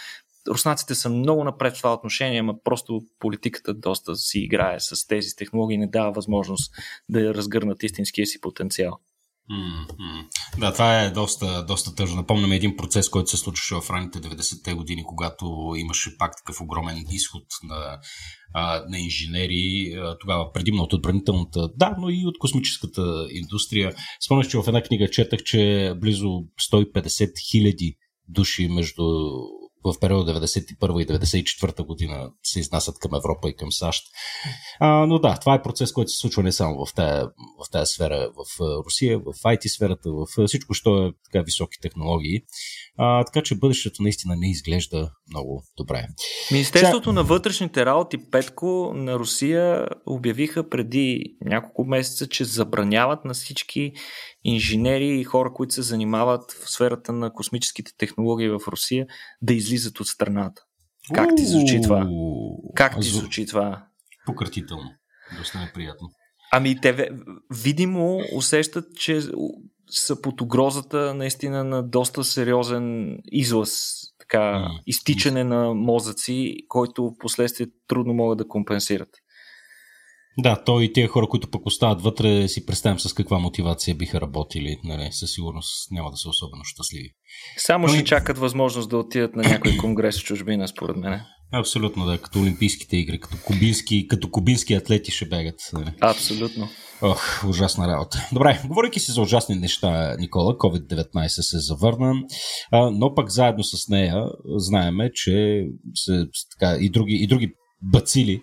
Руснаците са много напред в това отношение, но просто политиката доста си играе с тези технологии и не дава възможност да разгърнат истинския си потенциал. Да, това е доста, доста тъжно. Напомняме един процес, който се случваше в ранните 90-те години, когато имаше пак такъв огромен изход на, на инженери, тогава предимно от отбранителната, да, но и от космическата индустрия. Спомнях, че в една книга четах, че близо 150 хиляди души между в периода 91 и 94 година се изнасят към Европа и към САЩ. А, но да, това е процес, който се случва не само в тая сфера в Русия, в IT сферата, в всичко, що е така високи технологии. А, така че бъдещето наистина не изглежда много добре. Министерството Сега... на вътрешните работи Петко на Русия обявиха преди няколко месеца, че забраняват на всички инженери и хора, които се занимават в сферата на космическите технологии в Русия, да излизат от страната. Как ти звучи това? Как ти звучи това? Пократително. Доста неприятно. Ами те видимо усещат, че са под угрозата наистина на доста сериозен излаз, така, изтичане на мозъци, който последствие трудно могат да компенсират. Да, то и тези хора, които пък остават вътре, си представям с каква мотивация биха работили. Нали, със сигурност няма да са особено щастливи. Само ще чакат възможност да отидат на някой конгрес в чужбина, според мен. Абсолютно, да, като Олимпийските игри, като кубински, като кубински атлети ще бегат. Нали. Абсолютно. Ох, ужасна работа. Добре, говоряки си за ужасни неща, Никола, COVID-19 се завърна, но пък заедно с нея знаеме, че се, така, и, други, и други бацили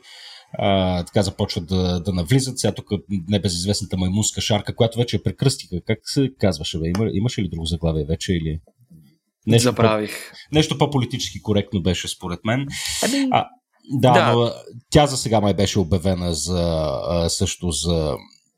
а, така започват да, да навлизат. Сега тук небезизвестната маймунска шарка, която вече е прекръстика. Как се казваше? Бе? Има, имаше ли друго заглавие вече? Или... Нещо Забравих. По, нещо по-политически коректно беше според мен. Ами... А, да, да, но тя за сега май беше обявена за също за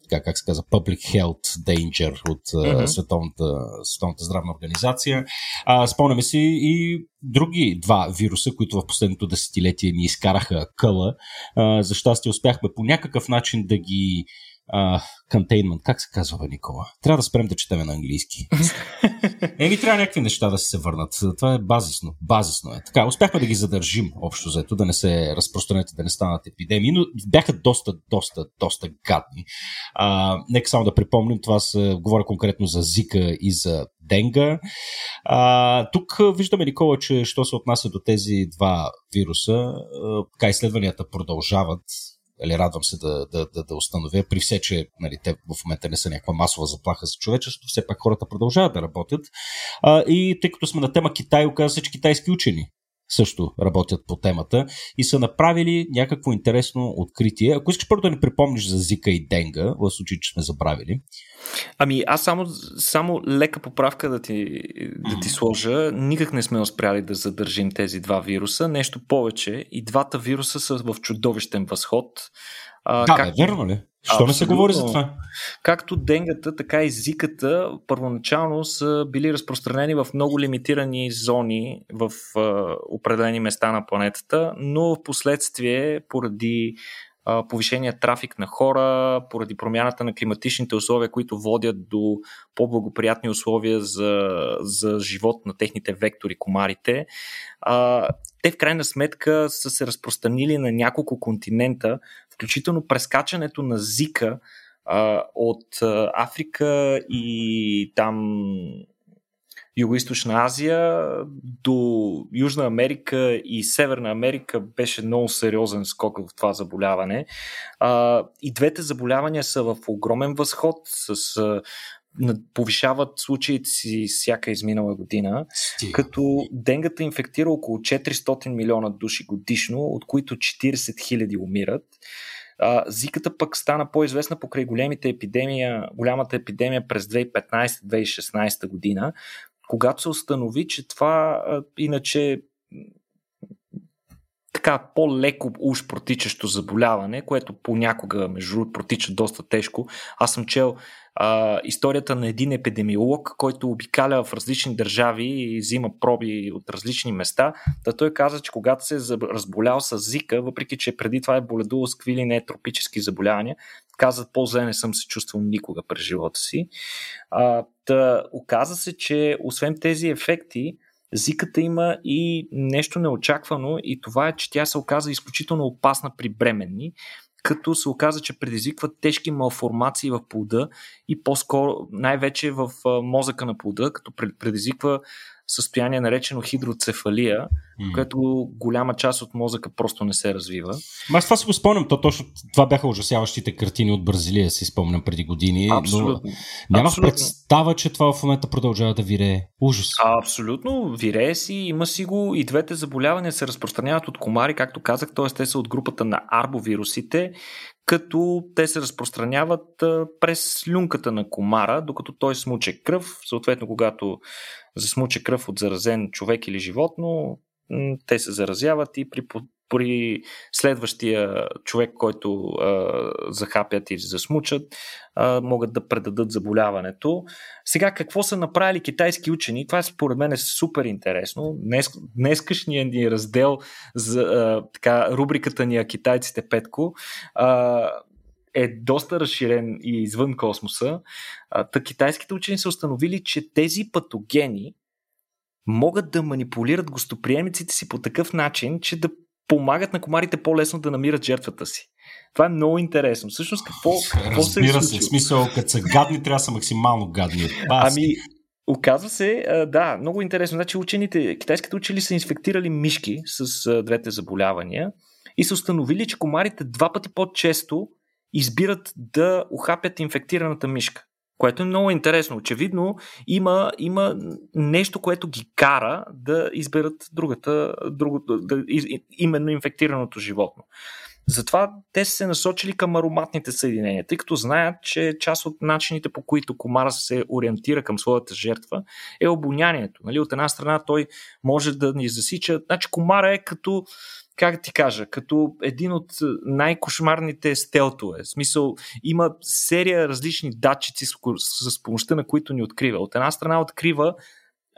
така, как се казва, Public Health Danger от mm-hmm. Световната, Световната здравна организация. А, спомняме си и други два вируса, които в последното десетилетие ни изкараха къла. А, за щастие успяхме по някакъв начин да ги Uh, containment, как се казва, Никола? Трябва да спрем да четеме на английски. Еми, трябва някакви неща да се върнат. Това е базисно. Базисно е. Така, успяхме да ги задържим общо заето, да не се разпространят, да не станат епидемии, но бяха доста, доста, доста гадни. Uh, нека само да припомним, това се говоря конкретно за Зика и за Денга. А, тук виждаме, Никола, че що се отнася до тези два вируса, така изследванията продължават Нали, радвам се да, да, да, да установя, при все, че нали, те в момента не са някаква масова заплаха за човечеството, все пак хората продължават да работят. А, и тъй като сме на тема Китай, оказва се, че китайски учени също работят по темата и са направили някакво интересно откритие. Ако искаш първо да ни припомниш за Зика и Денга, в случай, че сме забравили. Ами аз само, само лека поправка да ти, да ти сложа. Никак не сме успяли да задържим тези два вируса. Нещо повече. И двата вируса са в чудовищен възход. А, да, как... бе, верно ли? Що не се говори за това? Както денгата, така и зиката първоначално са били разпространени в много лимитирани зони в а, определени места на планетата, но в последствие поради а, повишения трафик на хора, поради промяната на климатичните условия, които водят до по-благоприятни условия за, за живот на техните вектори, комарите, а, те в крайна сметка са се разпространили на няколко континента, включително прескачането на Зика а, от Африка и там Юго-Источна Азия до Южна Америка и Северна Америка беше много сериозен скок в това заболяване. А, и двете заболявания са в огромен възход с повишават случаите си всяка изминала година, Стига. като денгата инфектира около 400 милиона души годишно, от които 40 хиляди умират. А, зиката пък стана по-известна покрай големите епидемия, голямата епидемия през 2015-2016 година, когато се установи, че това а, иначе така по-леко уж протичащо заболяване, което понякога, между другото, протича доста тежко. Аз съм чел а, историята на един епидемиолог, който обикаля в различни държави и взима проби от различни места. Та той каза, че когато се е разболял с Зика, въпреки че преди това е боледувал с какви не тропически заболявания, каза, по-зле не съм се чувствал никога през живота си. А, та, оказа се, че освен тези ефекти, Зиката има и нещо неочаквано и това е, че тя се оказа изключително опасна при бременни, като се оказа, че предизвиква тежки малформации в плода и по-скоро най-вече в мозъка на плода, като предизвиква състояние наречено хидроцефалия, mm. което голяма част от мозъка просто не се развива. Аз това си го спомням, то точно това бяха ужасяващите картини от Бразилия, си спомням преди години. Абсолютно. Но нямах Абсолютно. представа, че това в момента продължава да вирее. Ужас. Абсолютно, вирее си, има си го и двете заболявания се разпространяват от комари, както казах, т.е. те са от групата на арбовирусите, като те се разпространяват през люнката на комара, докато той смуче кръв. Съответно, когато засмуче кръв от заразен човек или животно, те се заразяват и при, при следващия човек, който а, захапят или засмучат, а, могат да предадат заболяването. Сега, какво са направили китайски учени? Това според мен е супер интересно. Днес, днескашният ни раздел за а, така, рубриката ни Китайците Петко а, е доста разширен и извън космоса. Та китайските учени са установили, че тези патогени могат да манипулират гостоприемниците си по такъв начин, че да помагат на комарите по-лесно да намират жертвата си. Това е много интересно. Всъщност какво, какво се е се, в смисъл, като са гадни, трябва да са максимално гадни. Ами, Оказва се, да, много интересно. Значи учените, китайските учили са инспектирали мишки с двете заболявания и са установили, че комарите два пъти по-често избират да ухапят инфектираната мишка. Което е много интересно. Очевидно има, има нещо, което ги кара да изберат другата, другото, да, именно инфектираното животно. Затова те са се насочили към ароматните съединения, тъй като знаят, че част от начините по които комара се ориентира към своята жертва е обонянието. Нали? От една страна той може да ни засича. Значи комара е като как ти кажа, като един от най-кошмарните стелтове. В смисъл, има серия различни датчици, с, с помощта на които ни открива. От една страна открива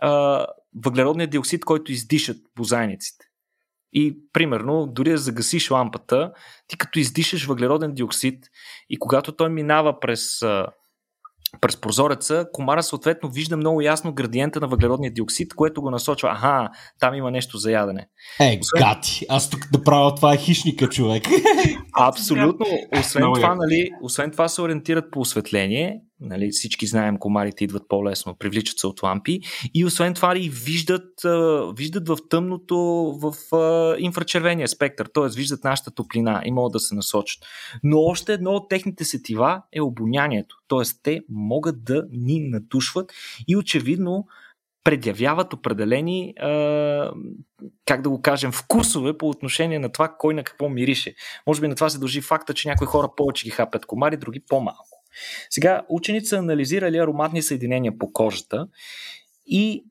а, въглеродния диоксид, който издишат бозайниците. И, примерно, дори да загасиш лампата, ти като издишаш въглероден диоксид и когато той минава през през прозореца, комара съответно вижда много ясно градиента на въглеродния диоксид, което го насочва, аха, там има нещо за ядене. Е, Освен... гати, аз тук да правя това е хищника, човек. Абсолютно. Освен това, нали, освен това се ориентират по осветление, Нали, всички знаем, комарите идват по-лесно, привличат се от лампи и освен това и виждат, виждат в тъмното в инфрачервения спектър, т.е. виждат нашата топлина и могат да се насочат. Но още едно от техните сетива е обонянието, т.е. те могат да ни надушват и очевидно предявяват определени, как да го кажем, вкусове по отношение на това кой на какво мирише. Може би на това се дължи факта, че някои хора повече ги хапят комари, други по-малко. Сега, учените са анализирали ароматни съединения по кожата и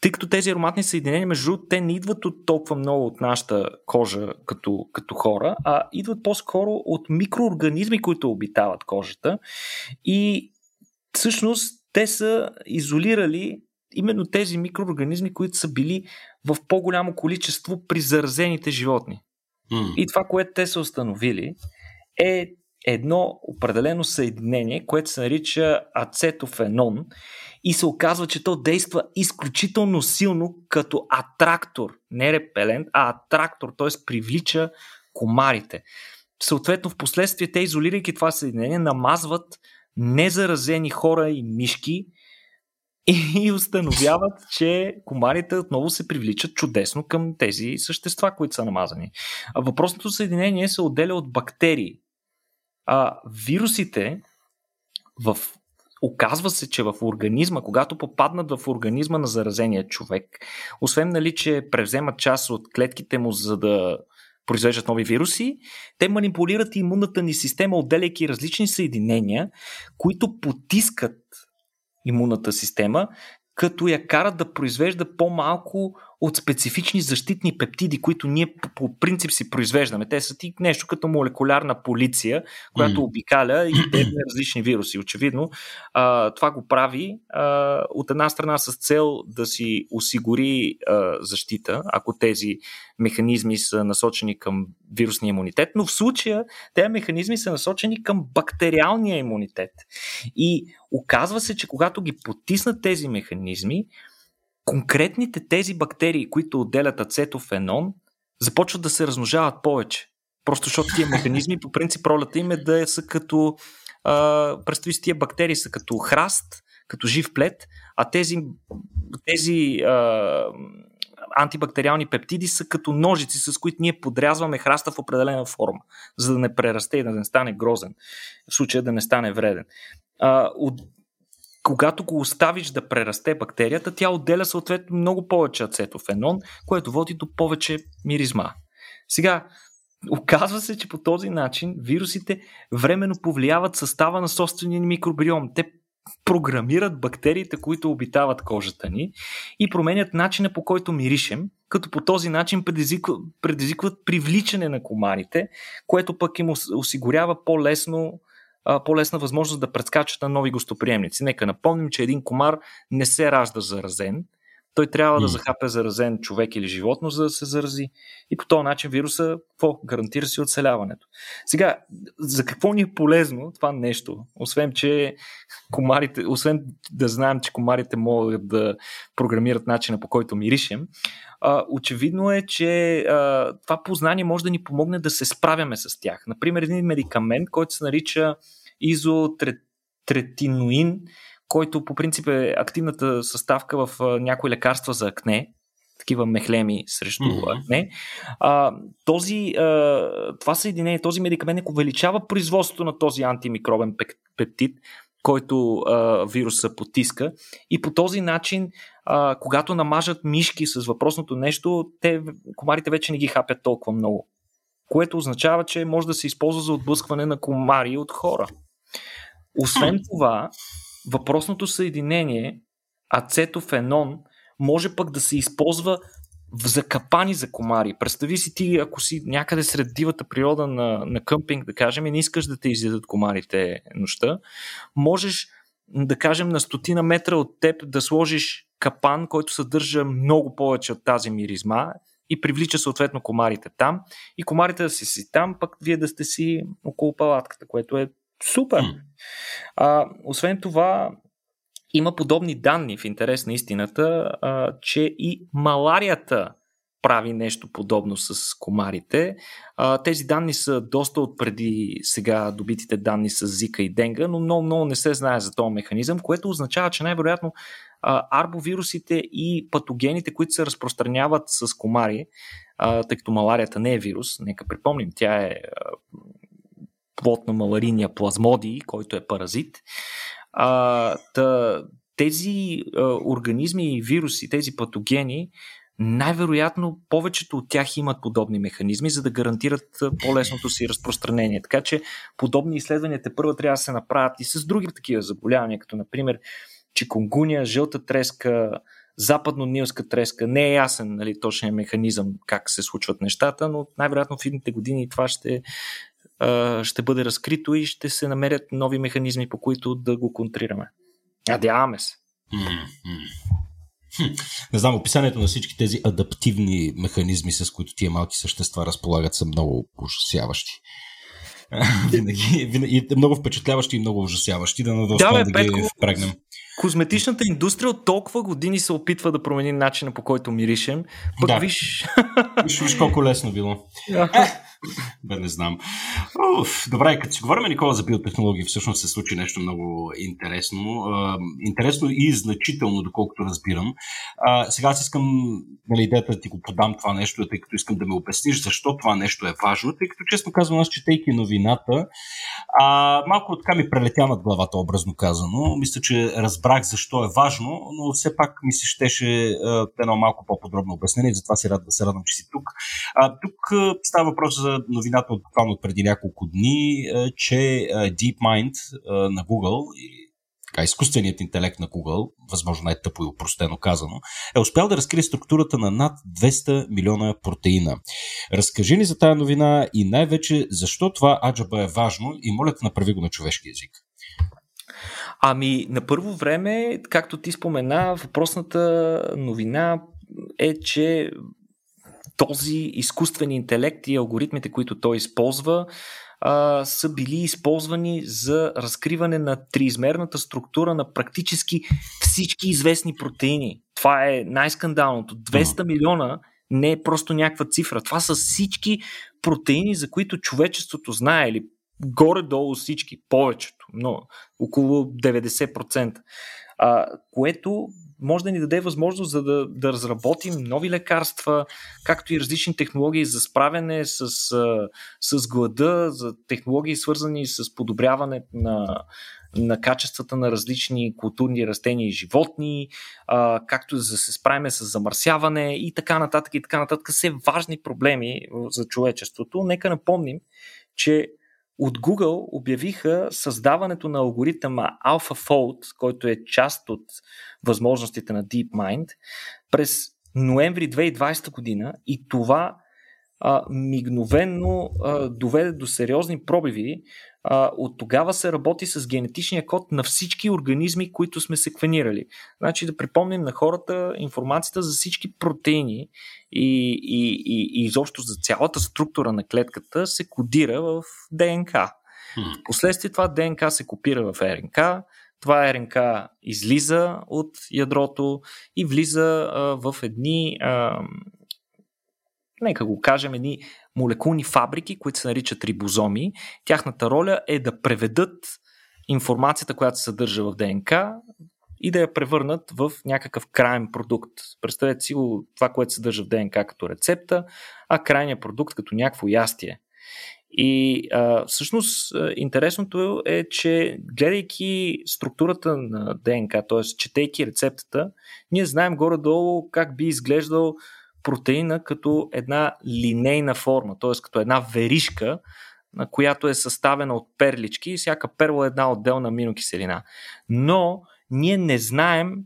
тъй като тези ароматни съединения, между другото, те не идват от толкова много от нашата кожа като, като хора, а идват по-скоро от микроорганизми, които обитават кожата. И всъщност те са изолирали именно тези микроорганизми, които са били в по-голямо количество при заразените животни. Mm. И това, което те са установили, е едно определено съединение, което се нарича ацетофенон и се оказва, че то действа изключително силно като атрактор, не репелент, а атрактор, т.е. привлича комарите. Съответно, в последствие те, изолирайки това съединение, намазват незаразени хора и мишки и установяват, че комарите отново се привличат чудесно към тези същества, които са намазани. Въпросното съединение се отделя от бактерии, а, вирусите в Оказва се, че в организма, когато попаднат в организма на заразения човек, освен нали, че превземат част от клетките му, за да произвеждат нови вируси, те манипулират имунната ни система, отделяйки различни съединения, които потискат имунната система, като я карат да произвежда по-малко от специфични защитни пептиди, които ние по, по принцип си произвеждаме. Те са ти нещо като молекулярна полиция, която mm. обикаля и дебне различни вируси. Очевидно, а, това го прави а, от една страна с цел да си осигури а, защита, ако тези механизми са насочени към вирусния имунитет, но в случая тези механизми са насочени към бактериалния имунитет. И оказва се, че когато ги потиснат тези механизми, конкретните тези бактерии, които отделят ацетофенон, започват да се размножават повече. Просто защото тия механизми, по принцип, ролята им е да са като. А, представи си, тия бактерии са като храст, като жив плет, а тези, тези а, антибактериални пептиди са като ножици, с които ние подрязваме храста в определена форма, за да не прерасте и да не стане грозен, в случая да не стане вреден. А, от, когато го оставиш да прерасте бактерията, тя отделя съответно много повече ацетофенон, което води до повече миризма. Сега, оказва се, че по този начин вирусите временно повлияват състава на собствения микробиом. Те програмират бактериите, които обитават кожата ни и променят начина по който миришем, като по този начин предизвикват, предизвикват привличане на комарите, което пък им осигурява по-лесно по-лесна възможност да предскачат на нови гостоприемници. Нека напомним, че един комар не се ражда заразен. Той трябва да захапе заразен човек или животно, за да се зарази. И по този начин вируса какво? гарантира си оцеляването. Сега, за какво ни е полезно това нещо? Освен, че комарите, освен да знаем, че комарите могат да програмират начина по който миришем, а, очевидно е, че а, това познание може да ни помогне да се справяме с тях. Например, един медикамент, който се нарича изотретиноин, който по принцип е активната съставка в някои лекарства за акне, такива мехлеми срещу mm-hmm. акне. А, този, а, това съединение, този медикамент увеличава производството на този антимикробен пептид, който а, вируса потиска. И по този начин, а, когато намажат мишки с въпросното нещо, те, комарите вече не ги хапят толкова много. Което означава, че може да се използва за отблъскване на комари от хора. Освен това, въпросното съединение, ацетофенон, може пък да се използва в закапани за комари. Представи си ти, ако си някъде сред дивата природа на, на къмпинг, да кажем, и не искаш да те изядат комарите нощта, можеш да кажем на стотина метра от теб да сложиш капан, който съдържа много повече от тази миризма и привлича съответно комарите там и комарите да си си там, пък вие да сте си около палатката, което е супер. А, освен това, има подобни данни в интерес на истината, а, че и маларията прави нещо подобно с комарите. А, тези данни са доста от преди сега добитите данни с Зика и Денга, но много, много не се знае за този механизъм, което означава, че най-вероятно арбовирусите и патогените, които се разпространяват с комари, тъй като маларията не е вирус, нека припомним, тя е плод на малариния плазмодий, който е паразит, а, та, тези а, организми и вируси, тези патогени, най-вероятно повечето от тях имат подобни механизми, за да гарантират по-лесното си разпространение. Така че подобни изследвания те първо трябва да се направят и с други такива заболявания, като например чикунгуния, жълта треска, западно-нилска треска. Не е ясен нали, точният механизъм как се случват нещата, но най-вероятно в идните години това ще, ще бъде разкрито и ще се намерят нови механизми, по които да го контрираме. Надяваме се. Не знам, описанието на всички тези адаптивни механизми, с които тия малки същества разполагат, са много ужасяващи. винаги, винаги, много впечатляващи и много ужасяващи, да надължим да, да ги впрегнем. Козметичната индустрия от толкова години се опитва да промени начина по който миришем. Пък да. виж... виж... Виж колко лесно било. Бе, не знам. Уф, добре, като си говорим, Никола, за биотехнологии, всъщност се случи нещо много интересно. А, интересно и значително, доколкото разбирам. А, сега аз искам, нали, идеята да ти го подам това нещо, тъй като искам да ме обясниш защо това нещо е важно, тъй като честно казвам, аз четейки новината, а, малко така ми прелетя над главата, образно казано. Мисля, че разбрах защо е важно, но все пак ми се щеше а, едно малко по-подробно обяснение, затова се радвам, се радвам, че си тук. А, тук става въпрос за новината от буквално преди няколко дни, че DeepMind на Google така, изкуственият интелект на Google, възможно най-тъпо и упростено казано, е успял да разкрие структурата на над 200 милиона протеина. Разкажи ни за тази новина и най-вече защо това аджаба е важно и моля те направи го на човешки язик. Ами, на първо време, както ти спомена, въпросната новина е, че този изкуствен интелект и алгоритмите, които той използва, а, са били използвани за разкриване на триизмерната структура на практически всички известни протеини. Това е най-скандалното. 200 милиона не е просто някаква цифра. Това са всички протеини, за които човечеството знае или горе-долу всички, повечето, но около 90%. А, което може да ни даде възможност за да, да разработим нови лекарства, както и различни технологии за справяне с, с глада, за технологии свързани с подобряване на, на качествата на различни културни растения и животни, а, както да се справим с замърсяване и така нататък и така нататък. Все важни проблеми за човечеството. Нека напомним, че от Google обявиха създаването на алгоритъма AlphaFold, който е част от възможностите на DeepMind, през ноември 2020 година и това а, мигновенно а, доведе до сериозни пробиви. А, от тогава се работи с генетичния код на всички организми, които сме секвенирали. Значи да припомним на хората информацията за всички протеини и, и, и, и изобщо за цялата структура на клетката се кодира в ДНК. Впоследствие това ДНК се копира в РНК, това РНК излиза от ядрото и влиза а, в едни а, нека го кажем, едни молекулни фабрики, които се наричат рибозоми. Тяхната роля е да преведат информацията, която се съдържа в ДНК и да я превърнат в някакъв крайен продукт. Представете си го това, което съдържа в ДНК като рецепта, а крайният продукт като някакво ястие. И а, всъщност интересното е, че гледайки структурата на ДНК, т.е. четейки рецептата, ние знаем горе-долу как би изглеждал протеина като една линейна форма, т.е. като една веришка, на която е съставена от перлички и всяка перла е една отделна аминокиселина. Но ние не знаем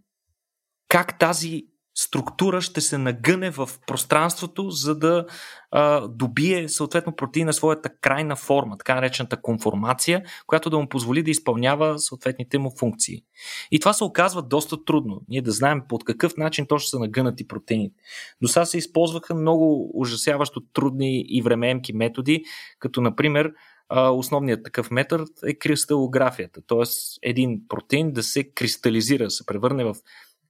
как тази структура ще се нагъне в пространството, за да а, добие съответно протеина своята крайна форма, така наречената конформация, която да му позволи да изпълнява съответните му функции. И това се оказва доста трудно. Ние да знаем под какъв начин точно са нагънати протеините. До сега се използваха много ужасяващо трудни и времеемки методи, като например основният такъв метод е кристалографията, т.е. един протеин да се кристализира, да се превърне в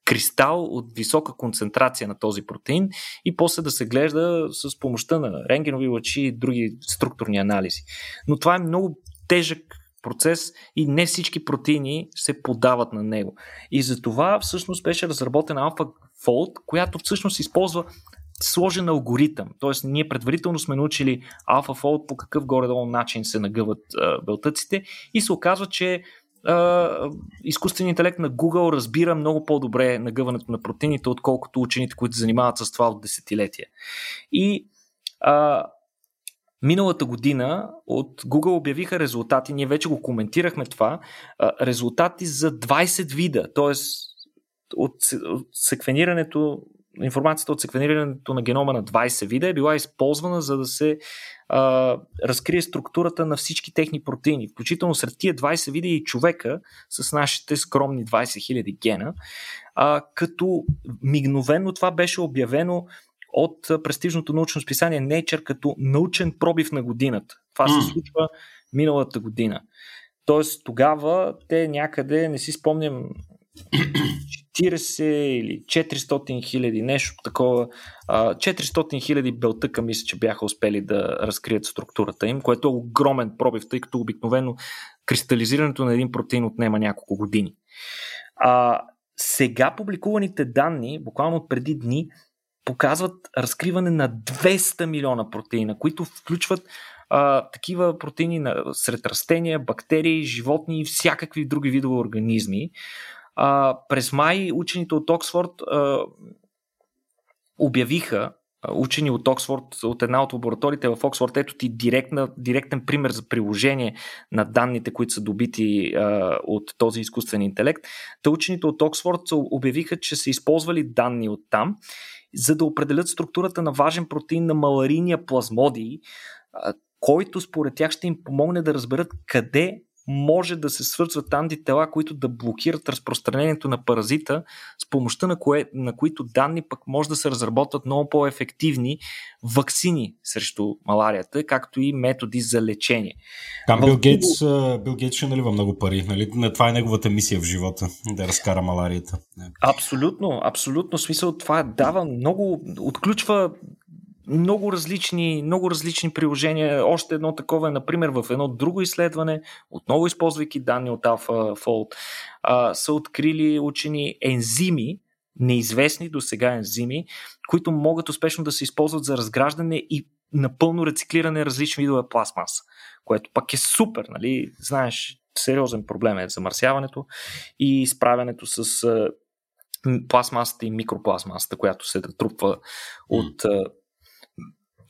кристал от висока концентрация на този протеин и после да се глежда с помощта на рентгенови лъчи и други структурни анализи. Но това е много тежък процес и не всички протеини се подават на него. И за това всъщност беше разработена AlphaFold, която всъщност използва сложен алгоритъм. Тоест, ние предварително сме научили AlphaFold по какъв горе-долу начин се нагъват а, белтъците и се оказва, че изкуственият интелект на Google разбира много по-добре нагъването на протеините, отколкото учените, които занимават с това от десетилетия. И а, Миналата година от Google обявиха резултати, ние вече го коментирахме това, резултати за 20 вида, т.е. от секвенирането информацията от секвенирането на генома на 20 вида е била използвана за да се а, разкрие структурата на всички техни протеини, включително сред тия 20 вида и човека с нашите скромни 20 000 гена, а, като мигновено това беше обявено от престижното научно списание Nature като научен пробив на годината. Това се случва миналата година. Тоест тогава те някъде, не си спомням 40 или 400 хиляди, нещо такова. 400 хиляди белтъка мисля, че бяха успели да разкрият структурата им, което е огромен пробив, тъй като обикновено кристализирането на един протеин отнема няколко години. А, сега публикуваните данни, буквално преди дни, показват разкриване на 200 милиона протеина, които включват а, такива протеини на, сред растения, бактерии, животни и всякакви други видове организми. А, през май учените от Оксфорд а, обявиха учени от Оксфорд, от една от лабораториите в Оксфорд, ето ти директна, директен пример за приложение на данните, които са добити а, от този изкуствен интелект. Та учените от Оксфорд обявиха, че са използвали данни от там, за да определят структурата на важен протеин на маларийния плазмодий, а, който според тях ще им помогне да разберат къде може да се свързват антитела, които да блокират разпространението на паразита, с помощта на, кое, на които данни пък може да се разработват много по-ефективни вакцини срещу маларията, както и методи за лечение. Там Бил, Гейтс, Бил Гейтс ще налива много пари. Нали? Това е неговата мисия в живота, да разкара маларията. Абсолютно, абсолютно. Смисъл това дава много, отключва много различни, много различни приложения. Още едно такова е, например, в едно друго изследване, отново използвайки данни от AlphaFold, а, са открили учени ензими, неизвестни до сега ензими, които могат успешно да се използват за разграждане и напълно рециклиране различни видове пластмаса, което пък е супер, нали? Знаеш, сериозен проблем е замърсяването и справянето с пластмасата и микропластмасата, която се натрупва от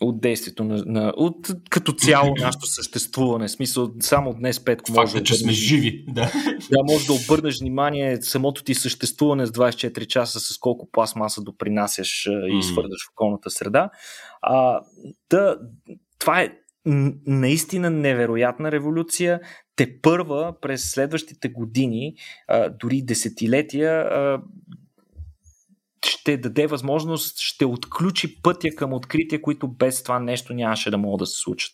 от действието на, на от като цяло нашето съществуване. В смисъл, само днес Петко може Факт, да че сме живи. Да. да, може да обърнеш внимание самото ти съществуване с 24 часа с колко пластмаса допринасяш и свърдаш в околната среда. А, да, това е наистина невероятна революция. Те първа през следващите години, а, дори десетилетия, а, ще даде възможност, ще отключи пътя към открития, които без това нещо нямаше да могат да се случат.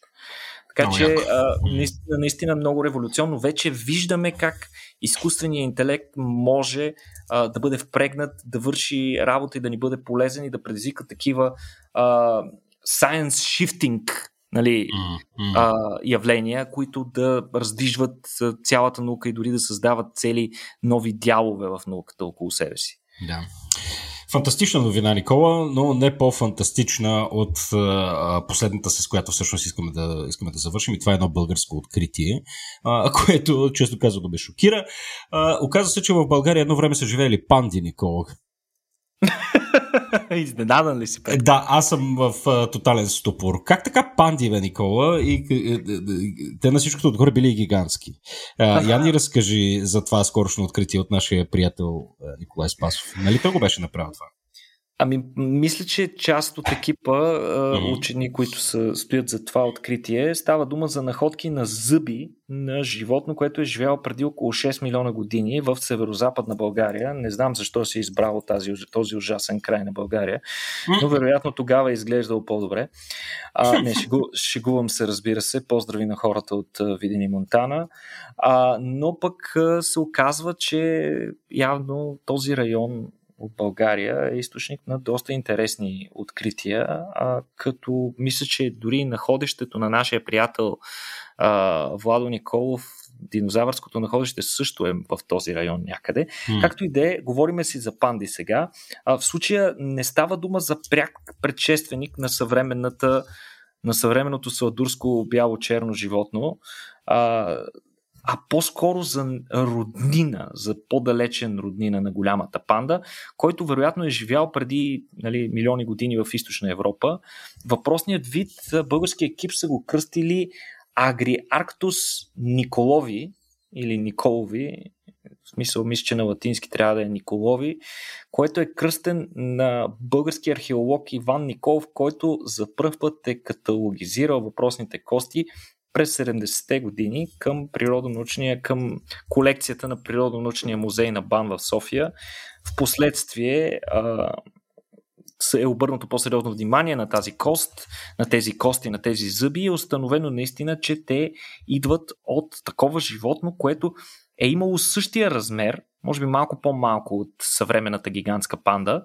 Така много че а, наистина, наистина много революционно. Вече виждаме как изкуственият интелект може а, да бъде впрегнат, да върши работа и да ни бъде полезен и да предизвика такива а, science shifting нали, mm-hmm. а, явления, които да раздвижват цялата наука и дори да създават цели нови дялове в науката около себе си. Да. Фантастична новина, Никола, но не по-фантастична от а, последната, с която всъщност искаме да, искаме да завършим. И това е едно българско откритие, а, което, често казано, ме шокира. А, оказва се, че в България едно време са живеели панди, Никола. Изненадан ли си? Пет? Да, аз съм в а, тотален ступор. Как така панди, бе, Никола? И, и, и, те на всичкото отгоре били и гигантски. А, я ни разкажи за това скорошно откритие от нашия приятел Николай Спасов. Нали той го беше направил това? Ами, мисля, че част от екипа mm-hmm. учени, които са, стоят за това откритие, става дума за находки на зъби на животно, което е живяло преди около 6 милиона години в северо-западна България. Не знам защо си е избрал тази, този ужасен край на България, но вероятно тогава е изглеждало по-добре. А, не, шегу, шегувам се, разбира се. Поздрави на хората от Видени Монтана. А, но пък се оказва, че явно този район от България е източник на доста интересни открития, а, като мисля, че дори находището на нашия приятел а, Владо Николов, динозавърското находище също е в този район някъде. Mm. Както и да е, говориме си за панди сега. А, в случая не става дума за пряк предшественик на съвременната на съвременното сладурско бяло-черно животно. А, а по-скоро за роднина, за по-далечен роднина на голямата панда, който вероятно е живял преди нали, милиони години в източна Европа. Въпросният вид, български екип са го кръстили Агриарктус Николови или Николови, в смисъл мисля, че на латински трябва да е Николови, което е кръстен на български археолог Иван Николов, който за първ път е каталогизирал въпросните кости през 70-те години към природонаучния, към колекцията на Природонаучния музей на БАН в София. Впоследствие а, е обърнато по-сериозно внимание на тази кост, на тези кости, на тези зъби и е установено наистина, че те идват от такова животно, което е имало същия размер, може би малко по-малко от съвременната гигантска панда,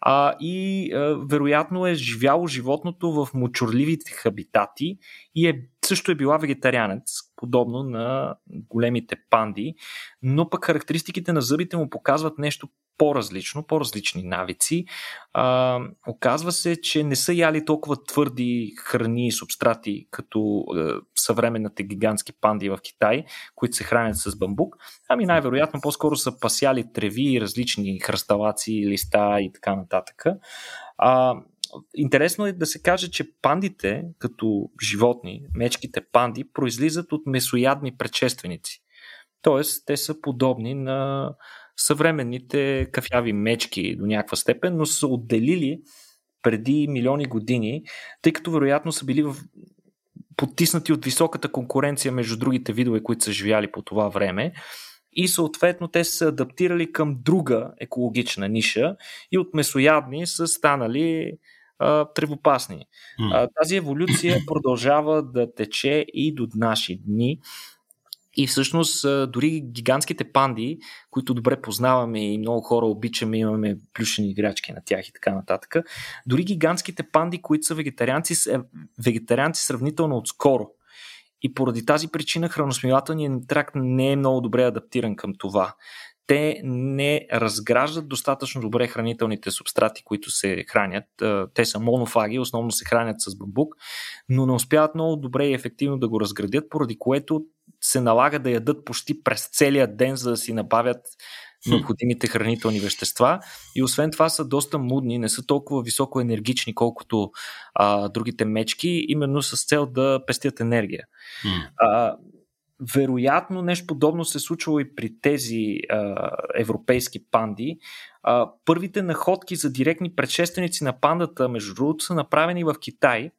а, и а, вероятно е живяло животното в мочурливите хабитати и е, също е била вегетарианец, подобно на големите панди, но пък характеристиките на зъбите му показват нещо по-различно, по-различни навици. А, оказва се, че не са яли толкова твърди храни и субстрати, като е, съвременните гигантски панди в Китай, които се хранят с бамбук, ами най-вероятно по-скоро са пасяли треви и различни хръсталаци, листа и така нататък. А, интересно е да се каже, че пандите, като животни, мечките панди, произлизат от месоядни предшественици. Тоест, те са подобни на съвременните кафяви мечки до някаква степен, но са отделили преди милиони години, тъй като вероятно са били в потиснати от високата конкуренция между другите видове, които са живяли по това време и съответно те са адаптирали към друга екологична ниша и от месоядни са станали а, тревопасни. А, тази еволюция продължава да тече и до наши дни. И всъщност дори гигантските панди, които добре познаваме и много хора обичаме, имаме плюшени играчки на тях и така нататък, дори гигантските панди, които са вегетарианци, са вегетарианци сравнително отскоро. И поради тази причина храносмилателният тракт не е много добре адаптиран към това. Те не разграждат достатъчно добре хранителните субстрати, които се хранят. Те са монофаги, основно се хранят с бамбук, но не успяват много добре и ефективно да го разградят, поради което се налага да ядат почти през целия ден, за да си набавят необходимите хранителни вещества. И освен това са доста мудни, не са толкова високо енергични, колкото а, другите мечки, именно с цел да пестят енергия. А, вероятно нещо подобно се е случвало и при тези а, европейски панди. А, първите находки за директни предшественици на пандата, между другото, са направени в Китай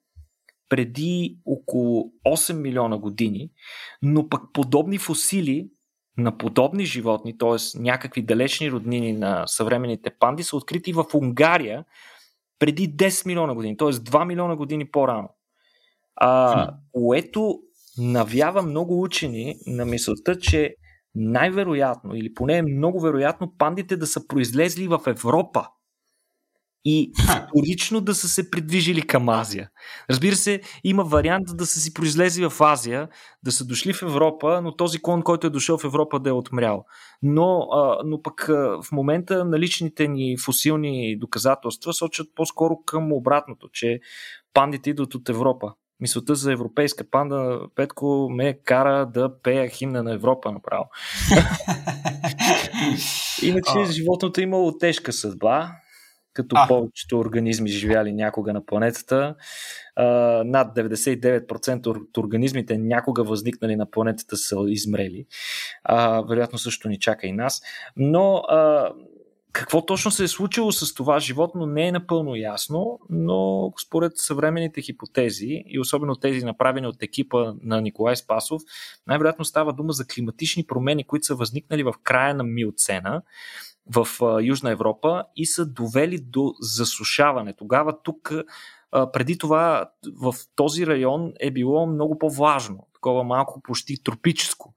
преди около 8 милиона години, но пък подобни фосили на подобни животни, т.е. някакви далечни роднини на съвременните панди, са открити в Унгария преди 10 милиона години, т.е. 2 милиона години по-рано. А, което навява много учени на мисълта, че най-вероятно, или поне е много вероятно, пандите да са произлезли в Европа и вторично да са се придвижили към Азия. Разбира се, има вариант да са си произлезли в Азия, да са дошли в Европа, но този клон, който е дошъл в Европа, да е отмрял. Но, а, но пък а, в момента наличните ни фусилни доказателства сочат по-скоро към обратното, че пандите идват от Европа. Мисълта за европейска панда, Петко, ме кара да пея химна на Европа направо. Иначе животното е имало тежка съдба като а. повечето организми живяли някога на планетата. А, над 99% от организмите някога възникнали на планетата са измрели. А, вероятно също ни чака и нас. Но а, какво точно се е случило с това животно не е напълно ясно, но според съвременните хипотези и особено тези направени от екипа на Николай Спасов, най-вероятно става дума за климатични промени, които са възникнали в края на Миоцена в Южна Европа и са довели до засушаване. Тогава тук, преди това, в този район е било много по-важно, такова малко почти тропическо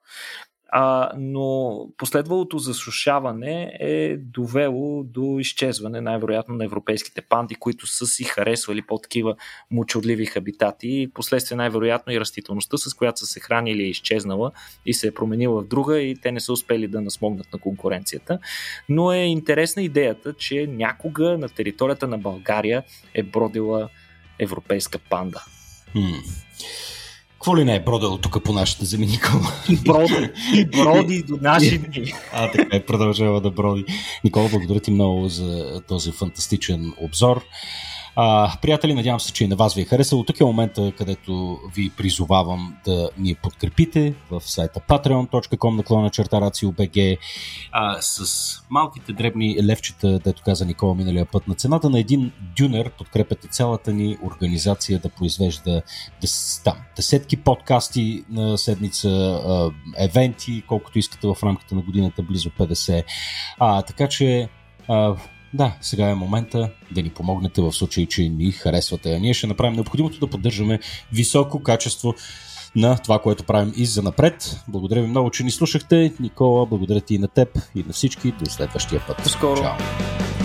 а, но последвалото засушаване е довело до изчезване най-вероятно на европейските панди, които са си харесвали по-такива мучодливи хабитати и последствие най-вероятно и растителността, с която са се хранили е изчезнала и се е променила в друга и те не са успели да насмогнат на конкуренцията. Но е интересна идеята, че някога на територията на България е бродила европейска панда. Hmm. Какво ли не е бродило тук по нашата земи, Никола? И броди, и броди до наши дни. А, така е, продължава да броди. Никола, благодаря ти много за този фантастичен обзор. А, приятели, надявам се, че и на вас ви е харесало. Тук е момента, където ви призовавам да ни подкрепите в сайта patreon.com наклона черта RACIO.BG с малките дребни левчета, дето каза Никола миналия път. На цената на един дюнер подкрепяте цялата ни организация да произвежда дес, там, десетки подкасти на седмица, а, евенти, колкото искате в рамките на годината, близо 50. А, така че а, да, сега е момента да ни помогнете в случай, че ни харесвате. А ние ще направим необходимото да поддържаме високо качество на това, което правим и за напред. Благодаря ви много, че ни слушахте. Никола, благодаря ти и на теб и на всички. До следващия път. Скоро. Чао.